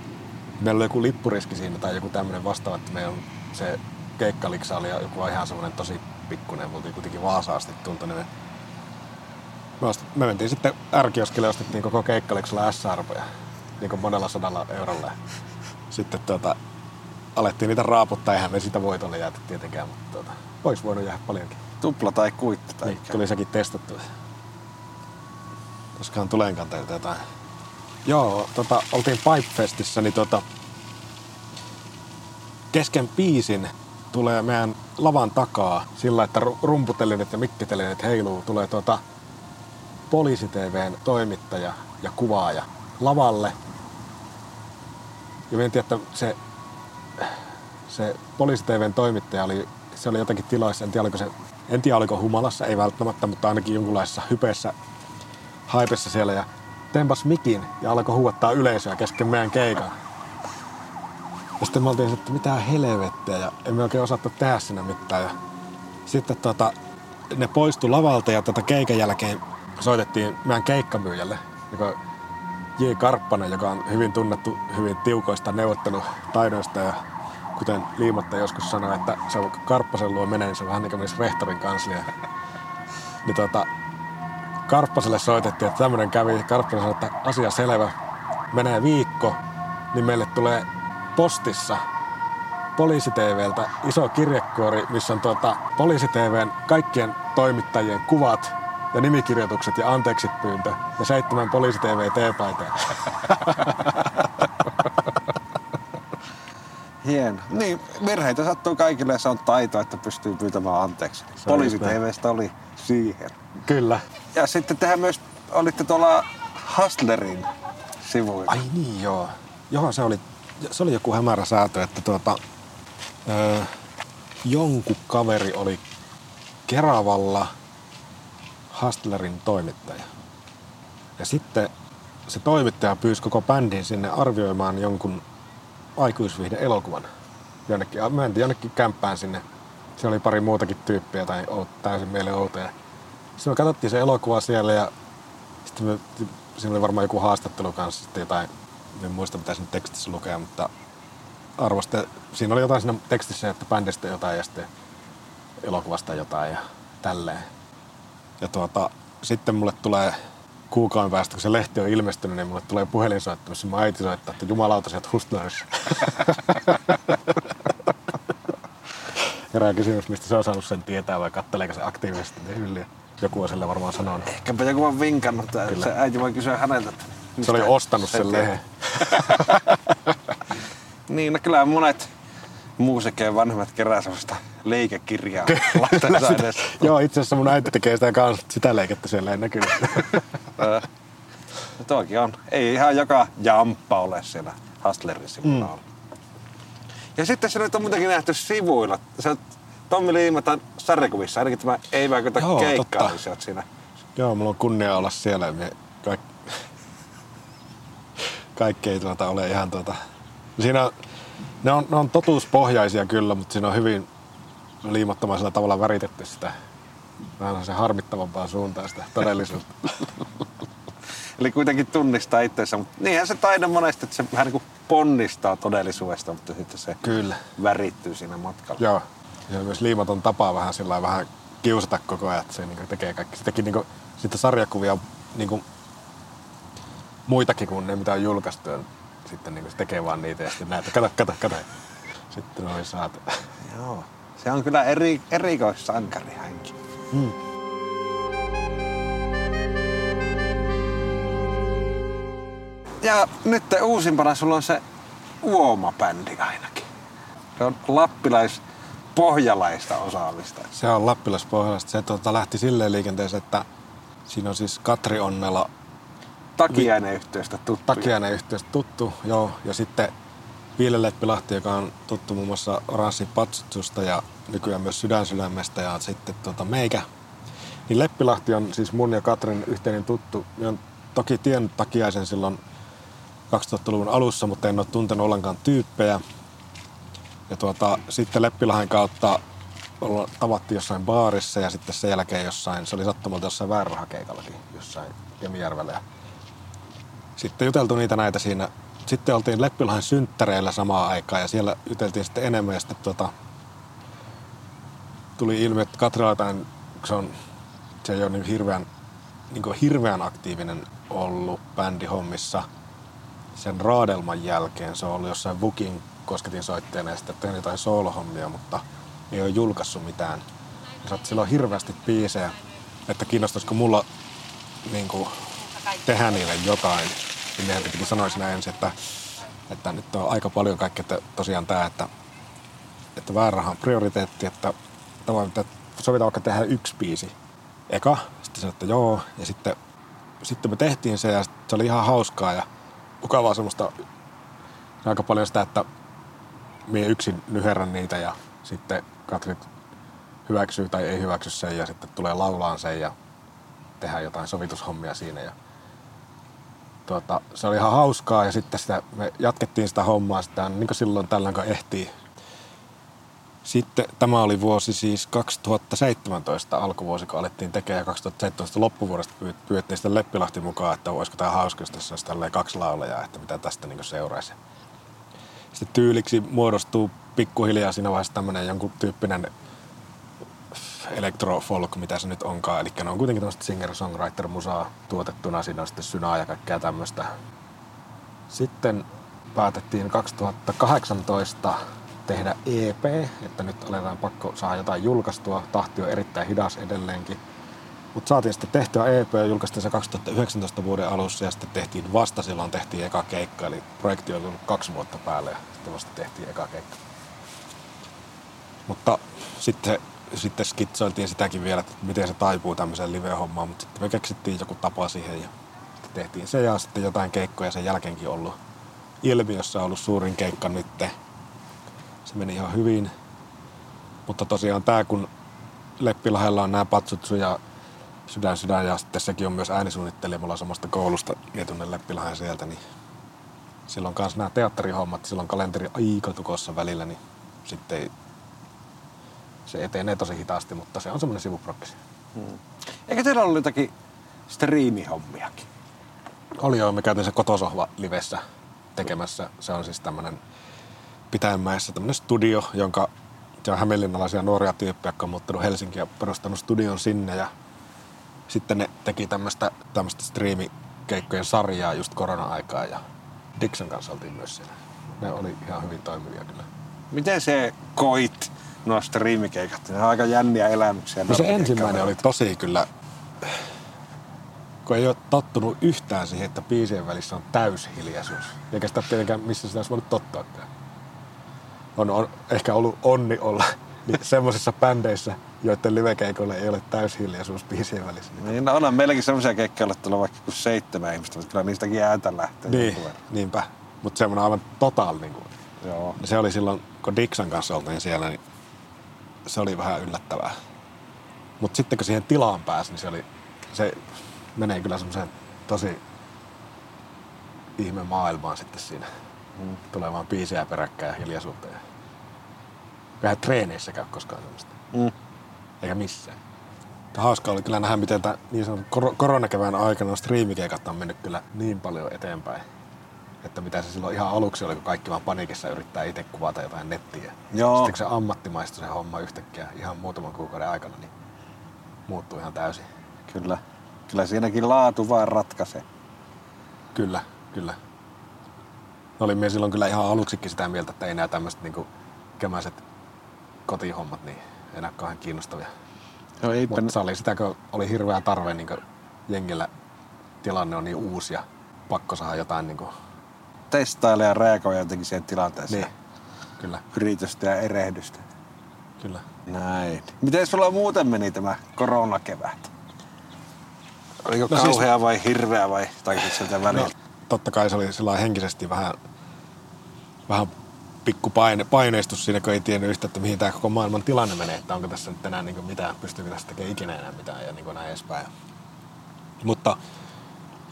Meillä oli joku lippuriski siinä tai joku tämmöinen vastaava, että meidän se keikkaliksa oli joku ihan semmoinen tosi pikkuinen. Me oltiin kuitenkin Vaasa asti tuntu, niin me, me, mentiin sitten ärkioskille ja ostettiin koko keikkaliksalla S-arpoja, niin kuin monella sadalla eurolla. Sitten tuota, alettiin niitä raaputtaa, eihän me sitä voitolle jääty tietenkään, mutta tuota, olisi voinut jäädä paljonkin. Tupla tai kuitti tai Niin, tuli sekin testattu. Koskahan tulenkanteilta jotain. Joo, tota, oltiin Pipefestissä, niin tota, kesken biisin tulee meidän lavan takaa sillä, että ru- rumputelineet ja mikkitelineet heiluu. Tulee tuota Poliisi TVn toimittaja ja kuvaaja lavalle. Ja tiedä, että se, se Poliisi TVn toimittaja oli, se oli jotakin tiloissa, en tiedä oliko se, en tiedä oliko humalassa, ei välttämättä, mutta ainakin jonkunlaisessa hypeessä, haipessa siellä ja tempas mikin ja alkoi huuattaa yleisöä kesken meidän keikan. Ja sitten me oltiin, että mitä helvettiä ja emme oikein osattu tehdä siinä mitään. Ja sitten tota, ne poistu lavalta ja tota keikan jälkeen soitettiin meidän keikkamyyjälle, joka J. Karppanen, joka on hyvin tunnettu hyvin tiukoista neuvottelutaidoista ja kuten Liimatta joskus sanoi, että se on Karppasen luo menee, niin se on vähän niin kuin menisi rehtorin kanslia. niin tota, Karppaselle soitettiin, että tämmöinen kävi. Karppanen sanoi, että asia selvä. Menee viikko, niin meille tulee postissa Poliisi-TVltä iso kirjekuori, missä on tuota, Poliisi-TVn kaikkien toimittajien kuvat ja nimikirjoitukset ja anteeksi pyyntö ja seitsemän Poliisi-TV T-paitaa. Hieno. Niin, virheitä sattuu kaikille ja se on taito, että pystyy pyytämään anteeksi. Poliisi. TVstä oli siihen. Kyllä. Ja sitten tehän myös olitte tuolla Hustlerin sivuilla. Ai niin joo. Joo, se oli, se oli joku hämärä säätö, että tuota, öö, jonkun kaveri oli Keravalla Hustlerin toimittaja. Ja sitten se toimittaja pyysi koko bändin sinne arvioimaan jonkun aikuisviihde elokuvan. Jonnekin, mentiin jonnekin kämppään sinne. Siellä oli pari muutakin tyyppiä tai täysin meille outoja. Sitten me katsottiin se elokuva siellä ja sitten me, siinä oli varmaan joku haastattelu kanssa sitten jotain, en muista mitä siinä tekstissä lukee, mutta arvoste, siinä oli jotain siinä tekstissä, että bändistä jotain ja sitten elokuvasta jotain ja tälleen. Ja tuota, sitten mulle tulee kuukauden päästä, kun se lehti on ilmestynyt, niin mulle tulee puhelinsoitto, missä mun äiti soittaa, että jumalauta, sä oot Hustlerissa. Herää kysymys, mistä se on saanut sen tietää vai katteleeko se aktiivisesti ne hyllyä. Joku on sille varmaan sanonut. Ehkäpä joku on vinkannut, että se äiti voi kysyä häneltä. että Se oli ostanut se sen lehen. Niin, no kyllä monet muusikeen vanhemmat kerää semmoista leikekirjaa lastensa edessä. Joo, itse asiassa mun äiti tekee sitä kanssa. Sitä leikettä siellä ei näkynyt. Öö, no toki on. Ei ihan joka jamppa ole siellä Hustlerin sivulla mm. Ja sitten se nyt on muutenkin nähty sivuilla. Se on Tommi Liimatan sarjakuvissa, ainakin tämä Ei vaikuta totta. niin siinä. Joo, mulla on kunnia olla siellä. Kaikki ei tuota ole ihan tuota... Siinä on, ne, on, ne on totuuspohjaisia kyllä, mutta siinä on hyvin liimottomaisella tavalla väritetty sitä vähän se harmittavampaa suuntaan sitä todellisuutta. Eli kuitenkin tunnistaa itseensä, mutta niinhän se taide monesti, että se vähän niin kuin ponnistaa todellisuudesta, mutta sitten se Kyllä. värittyy siinä matkalla. Joo. Ja myös liimaton tapa vähän sillä vähän kiusata koko ajan, että se niin tekee kaikki. Se teki niin sitten sarjakuvia niin muitakin kuin ne, mitä on julkaistu. Ja sitten niin se tekee vaan niitä ja sitten näitä. Kato, kato, kato. Sitten noin saat. Joo. Se on kyllä eri, erikoissankari hänkin. Mm. Ja nyt uusimpana sulla on se Uoma-bändi ainakin. Se on lappilais pohjalaista osaamista. Se on Lappilaspohjalasta. Se tuota, lähti silleen liikenteeseen, että siinä on siis Katri Onnela Takiainen yhteystä tuttu. Takiainen yhteys tuttu, joo. Ja sitten Ville Leppilahti, joka on tuttu muun muassa Oranssi Patsutsusta ja nykyään myös Sydänsydämestä ja sitten tuota meikä. Niin Leppilahti on siis mun ja Katrin yhteinen tuttu. Mä oon toki tiennyt Takiaisen silloin 2000-luvun alussa, mutta en ole tuntenut ollenkaan tyyppejä. Ja tuota, sitten Leppilahden kautta tavattiin jossain baarissa ja sitten sen jälkeen jossain, se oli sattumalta jossain väärärahakeikallakin jossain Kemijärvellä. Sitten juteltu niitä näitä siinä. Sitten oltiin Leppilahden synttäreillä samaan aikaan ja siellä juteltiin sitten enemmän ja sitten tota, tuli ilmi, että Katrilla kun se, on, se ei ole niin hirveän, niin kuin hirveän aktiivinen ollut bändihommissa sen raadelman jälkeen. Se on ollut jossain Vukin kosketin soittajana ja sitten tehnyt jotain soolohommia, mutta ei ole julkaissut mitään. Ja oot silloin hirveästi biisejä, että kiinnostaisiko mulla niin kuin, tehdä niille jotain. Niin meidän piti sanoa siinä ensin, että, että nyt on aika paljon kaikkea, että tosiaan tämä, että, että vääräraha on prioriteetti, että tavallaan että sovitaan vaikka tehdä yksi biisi. Eka, sitten sanoin, että joo, ja sitten, sitten me tehtiin se ja se oli ihan hauskaa ja mukavaa semmoista aika paljon sitä, että mie yksin nyherrän niitä ja sitten Katri hyväksyy tai ei hyväksy sen ja sitten tulee laulaan sen ja tehdään jotain sovitushommia siinä. Ja tuota, se oli ihan hauskaa ja sitten sitä, me jatkettiin sitä hommaa sitä niin kuin silloin tällöin ehtii. Sitten tämä oli vuosi siis 2017 alkuvuosi, kun alettiin tekemään ja 2017 loppuvuodesta pyy- pyydettiin sitten Leppilahti mukaan, että olisiko tämä hauska, jos tässä olisi tälleen kaksi laulajaa, että mitä tästä niin seuraisi. Sitten tyyliksi muodostuu pikkuhiljaa siinä vaiheessa tämmöinen jonkun tyyppinen electrofolk, mitä se nyt onkaan. Eli ne on kuitenkin tämmöistä singer-songwriter-musaa tuotettuna. Siinä on sitten synaa ja kaikkea tämmöistä. Sitten päätettiin 2018 tehdä EP, että nyt aletaan pakko saada jotain julkaistua. Tahti on erittäin hidas edelleenkin. Mutta saatiin sitten tehtyä EP ja julkaistiin se 2019 vuoden alussa ja sitten tehtiin vasta silloin tehtiin eka keikka. Eli projekti on tullut kaksi vuotta päälle ja sitten vasta tehtiin eka keikka. Mutta sitten, sitten skitsoiltiin sitäkin vielä, että miten se taipuu tämmöiseen live-hommaan, mutta sitten me keksittiin joku tapa siihen ja tehtiin se ja sitten jotain keikkoja sen jälkeenkin ollut. Ilmiössä on ollut suurin keikka nytte. Se meni ihan hyvin. Mutta tosiaan tämä, kun Leppilahella on nämä Patsutsu ja Sydän Sydän ja sitten sekin on myös äänisuunnittelija, mulla on samasta koulusta ja tunnen Leppilahen sieltä, niin silloin kanssa nämä teatterihommat, silloin kalenteri aika tukossa välillä, niin sitten ei, se etenee tosi hitaasti, mutta se on semmoinen sivuprokkis. Eikö teillä ollut jotakin striimihommiakin? Oli joo, me käytiin se kotosohva livessä tekemässä. Se on siis tämmöinen Pitäjänmäessä tämmöinen studio, jonka se on hämeenlinnalaisia nuoria tyyppejä, jotka on muuttanut Helsinkiin ja perustanut studion sinne. Ja sitten ne teki tämmöistä, tämmöistä striimikeikkojen sarjaa just korona-aikaa ja Dixon kanssa oltiin myös siellä. Ne oli ihan hyvin toimivia kyllä. Miten se koit nuo striimikeikat. Ne on aika jänniä elämyksiä. No se ensimmäinen oli tosi kyllä, kun ei ole tottunut yhtään siihen, että biisien välissä on täyshiljaisuus. Eikä sitä tietenkään, missä sitä olisi voinut tottaakaan. On, on ehkä ollut onni olla niin semmoisissa bändeissä, joiden livekeikoille ei ole täyshiljaisuus biisien välissä. Niin, no onhan meilläkin semmoisia keikkoja, joilla tulee vaikka kuin seitsemän ihmistä, mutta kyllä niistäkin ääntä lähtee. Niin, niinpä. Mutta semmoinen aivan totaal niin kuin, Joo. se oli silloin, kun Dixon kanssa oltiin siellä, niin se oli vähän yllättävää. Mutta sitten kun siihen tilaan pääsi, niin se, oli, se menee kyllä semmoiseen tosi ihme maailmaan sitten siinä. Mm. Tulee vaan biisejä peräkkäin ja hiljaisuutta. Ja... Eihän treeneissä käy koskaan semmoista. Mm. Eikä missään. Mutta hauska oli kyllä nähdä, miten tämän niin sanotun kor- koronakevään aikana striimikeikat on mennyt kyllä niin paljon eteenpäin. Että mitä se silloin ihan aluksi oli, kun kaikki vaan panikissa yrittää itse kuvata jotain nettiä. Joo. Sitten kun se ammattimaistui se homma yhtäkkiä ihan muutaman kuukauden aikana, niin muuttui ihan täysin. Kyllä. Kyllä siinäkin laatu vaan ratkaisee. Kyllä, kyllä. Olin minä silloin kyllä ihan aluksikin sitä mieltä, että ei nämä tämmöiset niin kemäiset kotihommat niin enää kauhean kiinnostavia. Joo, eipä Mutta se oli sitä, kun oli hirveä tarve niin jengillä tilanne on niin uusi ja pakko saada jotain niin kuin, testailla ja reagoida jotenkin siihen tilanteeseen. niin. Kyllä, Yritystä ja erehdystä. kyllä. Näin. Miten sulla muuten meni tämä koronakevät? Oliko No no siis- kauhea vai hirveä vai jotakin sieltä välillä? No, totta kai se oli sillä henkisesti vähän, vähän pikku paine, paineistus siinä, kun ei tiennyt yhtä, että mihin tämä koko maailman tilanne menee, että onko tässä nyt enää niin mitään, pystyykö tässä tekemään ikinä enää mitään ja niin kuin näin edespäin. Mutta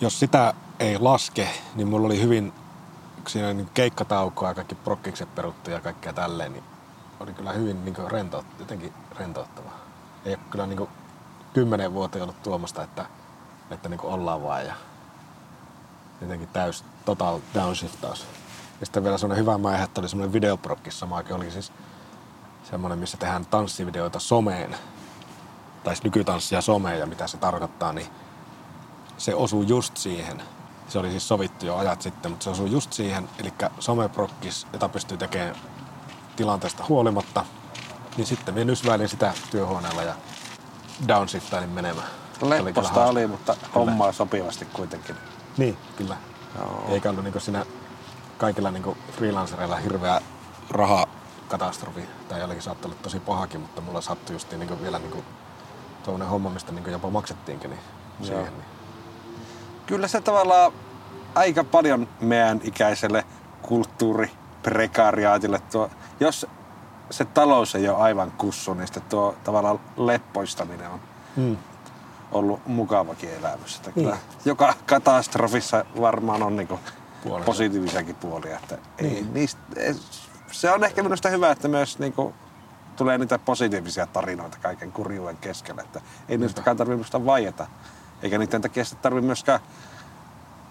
jos sitä ei laske, niin mulla oli hyvin, siinä oli niin keikkataukoa kaikki prokkikset peruttu ja kaikkea tälleen, niin oli kyllä hyvin niin rento, jotenkin rentouttavaa. Ei ole kyllä niin kuin kymmenen vuotta ollut tuomasta, että, että niin kuin ollaan vaan ja jotenkin täys total downshiftaus. Ja sitten vielä semmoinen hyvä mäihä, että oli semmoinen videoprokki samaakin, oli siis semmoinen, missä tehdään tanssivideoita someen, tai siis nykytanssia someen ja mitä se tarkoittaa, niin se osuu just siihen. Se oli siis sovittu jo ajat sitten, mutta se osuu just siihen, eli someprokkis, jota pystyy tekemään tilanteesta huolimatta, niin sitten minä nysväilin sitä työhuoneella ja downshiftailin menemään. Oli kyllä Lepposta hauska. oli, mutta hommaa sopivasti kuitenkin. Niin, kyllä. Joo. Eikä ollut niin siinä kaikilla niin freelancereilla hirveä rahakatastrofi. Tai jollakin saattoi olla tosi pahakin, mutta mulla sattui just niin vielä niin tuollainen homma, mistä niin jopa maksettiinkin niin siihen. Niin. Kyllä se tavallaan aika paljon meidän ikäiselle kulttuuriprekariaatille tuo, jos se talous ei ole aivan kussu, niin sitten tuo tavallaan leppoistaminen on Mm. ollut mukavakin elämys. Että kyllä Niin. joka katastrofissa varmaan on niinku Puolensa. positiivisiakin puolia. Että ei, Niin. niistä, ei, se on ehkä minusta hyvä, että myös niinku tulee niitä positiivisia tarinoita kaiken kurjuuden keskellä. Että ei niistäkään tarvitse minusta vaieta. Eikä niiden takia sitten tarvitse myöskään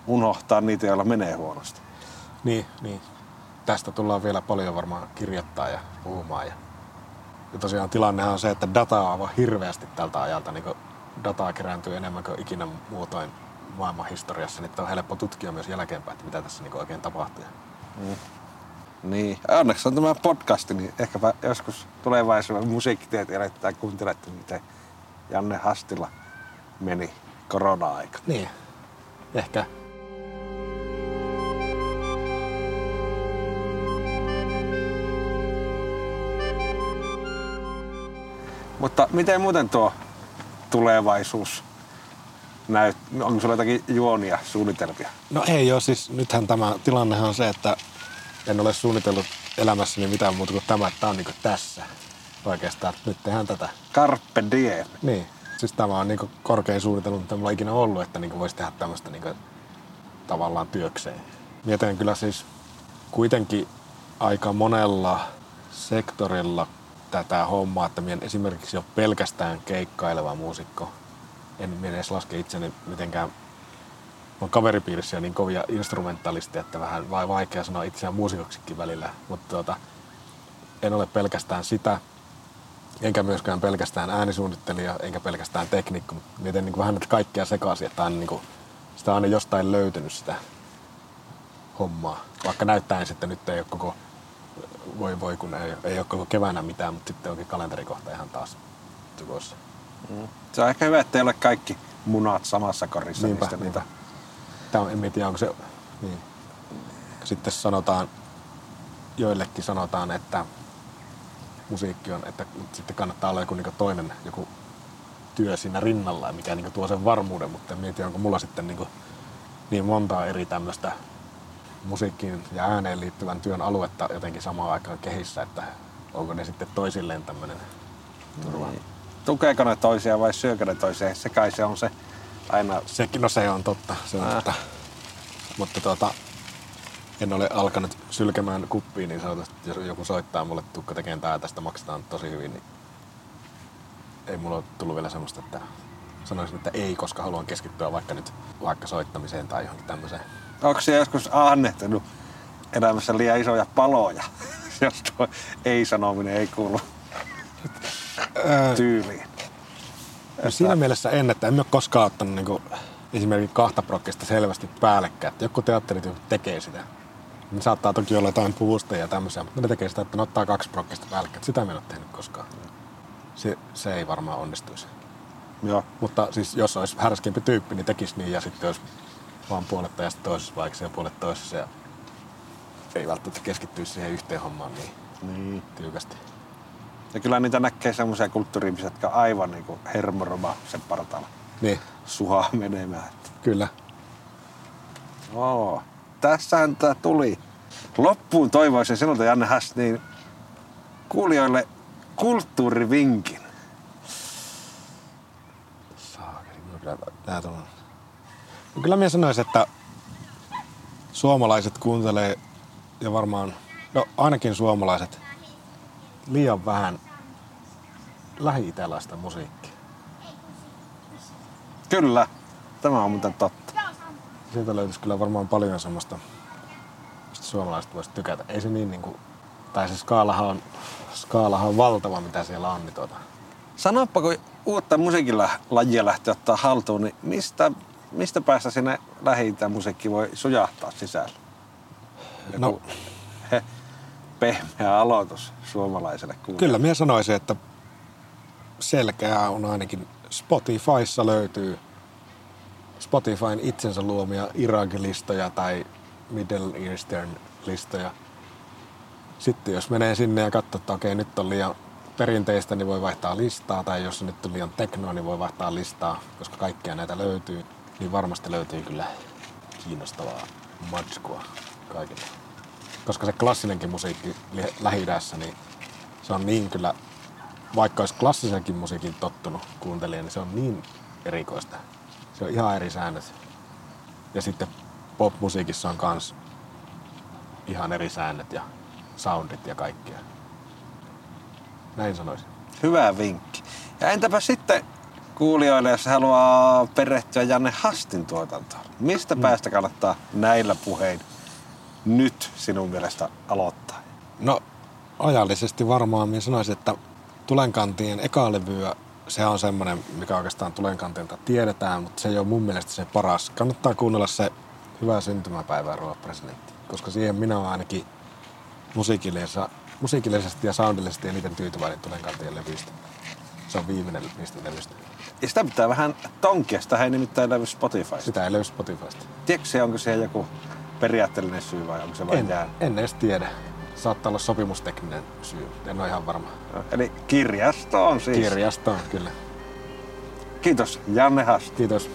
unohtaa niitä, joilla menee huonosti. Niin, niin. Tästä tullaan vielä paljon varmaan kirjoittaa ja puhumaan. Ja, ja tosiaan tilannehan on se, että dataa on aivan hirveästi tältä ajalta. Niin dataa kerääntyy enemmän kuin ikinä muutoin maailman historiassa, niin on helppo tutkia myös jälkeenpäin, että mitä tässä niin oikein tapahtuu. Niin. Onneksi on tämä podcasti, niin ehkäpä joskus tulevaisuudessa musiikkitieteilijät tai kuuntelette, miten Janne Hastila meni korona-aika. Niin, ehkä. Mutta miten muuten tuo tulevaisuus näyt? Onko sulla jotakin juonia, suunnitelmia? No ei ole, siis nythän tämä tilannehan on se, että en ole suunnitellut elämässäni mitään muuta kuin tämä, että tämä on niin tässä oikeastaan. Nyt tehdään tätä. Carpe diem. Niin, siis tämä on niin korkein suunnitelma, mitä mulla on ikinä ollut, että niin voisi tehdä tämmöistä niin tavallaan työkseen. Mietin kyllä siis kuitenkin aika monella sektorilla tätä hommaa, että minä esimerkiksi ole pelkästään keikkaileva muusikko. En minä edes laske itseni mitenkään on kaveripiirissä niin kovia instrumentalisteja, että vähän vai vaikea sanoa itseään muusikoksikin välillä, mutta tuota, en ole pelkästään sitä, enkä myöskään pelkästään äänisuunnittelija, enkä pelkästään teknikko, mutta mietin niin kuin vähän näitä kaikkea sekaisin, että aina, niin kuin, sitä on aina jostain löytynyt sitä hommaa. Vaikka näyttäen sitten nyt ei ole koko voi voi kun ei, ei ole koko keväänä mitään, mutta sitten onkin kalenterikohta ihan taas tukossa. Se on ehkä hyvä, että ei ole kaikki munat samassa korissa. Niinpä, mistä niinpä. Tämä on, en tiedä, onko se... Niin. Sitten sanotaan, joillekin sanotaan, että musiikki on, että sitten kannattaa olla joku niin toinen joku työ siinä rinnalla, mikä niin tuo sen varmuuden, mutta en mieti, onko mulla sitten niin, niin montaa eri tämmöistä musiikkiin ja ääneen liittyvän työn aluetta jotenkin samaan aikaan kehissä, että onko ne sitten toisilleen tämmöinen turva. Niin. Tukeeko ne toisiaan vai syökö ne toisiaan? Se kai se on se aina... Sekin, no se on totta, se on Äh. totta. Mutta tuota, en ole alkanut sylkemään kuppiin niin sanotusti, jos joku soittaa mulle, että tukka tekemään tää, tästä maksetaan tosi hyvin, niin ei mulla ole tullut vielä semmoista, että sanoisin, että ei, koska haluan keskittyä vaikka nyt vaikka soittamiseen tai johonkin tämmöiseen. Onko se joskus annettanut elämässä liian isoja paloja, jos tuo ei-sanominen ei kuulu tyyliin? No siinä mielessä en, että en ole koskaan ottanut niin esimerkiksi kahta prokkista selvästi päällekkäin. Että joku teatterit tekee sitä. Ne saattaa toki olla jotain puvusteja ja tämmöisiä, mutta ne tekee sitä, että ne ottaa kaksi prokkista päällekkäin. Sitä mä en ole tehnyt koskaan. Se, se ei varmaan onnistuisi. Joo. Mutta siis jos olisi härskempi tyyppi, niin tekisi niin ja sitten olisi vaan puolet tajasta toisessa vaiheessa ja puolet toisessa ja ei välttämättä keskittyisi siihen yhteen hommaan niin Niin. tiukasti. Ja kyllä niitä näkee semmoisia kulttuuriihmisiä, jotka aivan niinku hermoroma sen partaalla Niin, suhaa menemään. Kyllä. oo, tässähän tää tuli. Loppuun toivoisin sinulta, Janne Häs, niin kuulijoille kulttuurivinkin. Saakeli, kyllä nää tuolla. No kyllä minä sanoisin, että suomalaiset kuuntelee ja varmaan, no ainakin suomalaiset, liian vähän lähi-italaista musiikkia. Kyllä, tämä on muuten totta. Sieltä löytyisi kyllä varmaan paljon semmoista, mistä suomalaiset voisi tykätä. Ei se niin niinku, tai se skaalahan on, skaalahan on valtava, mitä siellä on. Niin tuota. Sanoppa, kun uutta musiikilla lajia lähtee ottaa haltuun, niin mistä, mistä päästä sinne lähi musiikki voi sujahtaa sisälle? Joku No. he, pehmeä aloitus suomalaiselle kuulijalle. Kyllä minä sanoisin, että selkeää on ainakin Spotifyssa löytyy Spotifyn itsensä luomia Iraq-listoja tai Middle Eastern listoja. Sitten jos menee sinne ja katsoo, että okei nyt on liian perinteistä, niin voi vaihtaa listaa. Tai jos nyt on liian teknoa, niin voi vaihtaa listaa, koska kaikkia näitä löytyy. Niin varmasti löytyy kyllä kiinnostavaa matskua kaikille. Koska se klassinenkin musiikki lähi niin se on niin kyllä, vaikka olisi klassisenkin musiikin tottunut kuuntelija, niin se on niin erikoista. Se on ihan eri säännöt. Ja sitten pop-musiikissa on kans ihan eri säännöt ja soundit ja kaikkea. Näin sanoisin. Hyvä vinkki. Ja entäpä sitten kuulijoille, jos haluaa perehtyä Janne Hastin tuotantoon. Mistä mm. päästä kannattaa näillä puhein nyt sinun mielestä aloittaa? No ajallisesti varmaan minä sanoisin, että Tulenkantien eka levyä, se on semmoinen, mikä oikeastaan Tulenkantilta tiedetään, mutta se ei ole mun mielestä se paras. Kannattaa kuunnella se Hyvää syntymäpäivää, Rouva presidentti, koska siihen minä olen ainakin musiikillisesti, musiikillisesti ja soundillisesti eniten tyytyväinen Tulenkantien levyistä. Se on viimeinen niistä levyistä. Ja sitä pitää vähän tonkia, sitä ei nimittäin löydy Spotifysta. Sitä ei löydy Spotifysta. Tiedätkö se, onko siihen joku periaatteellinen syy vai onko se vain En, jäänyt? en edes tiedä. Saattaa olla sopimustekninen syy. En ole ihan varma. Eli kirjasto on siis. Kirjasto, kyllä. Kiitos Janne Hast. Kiitos.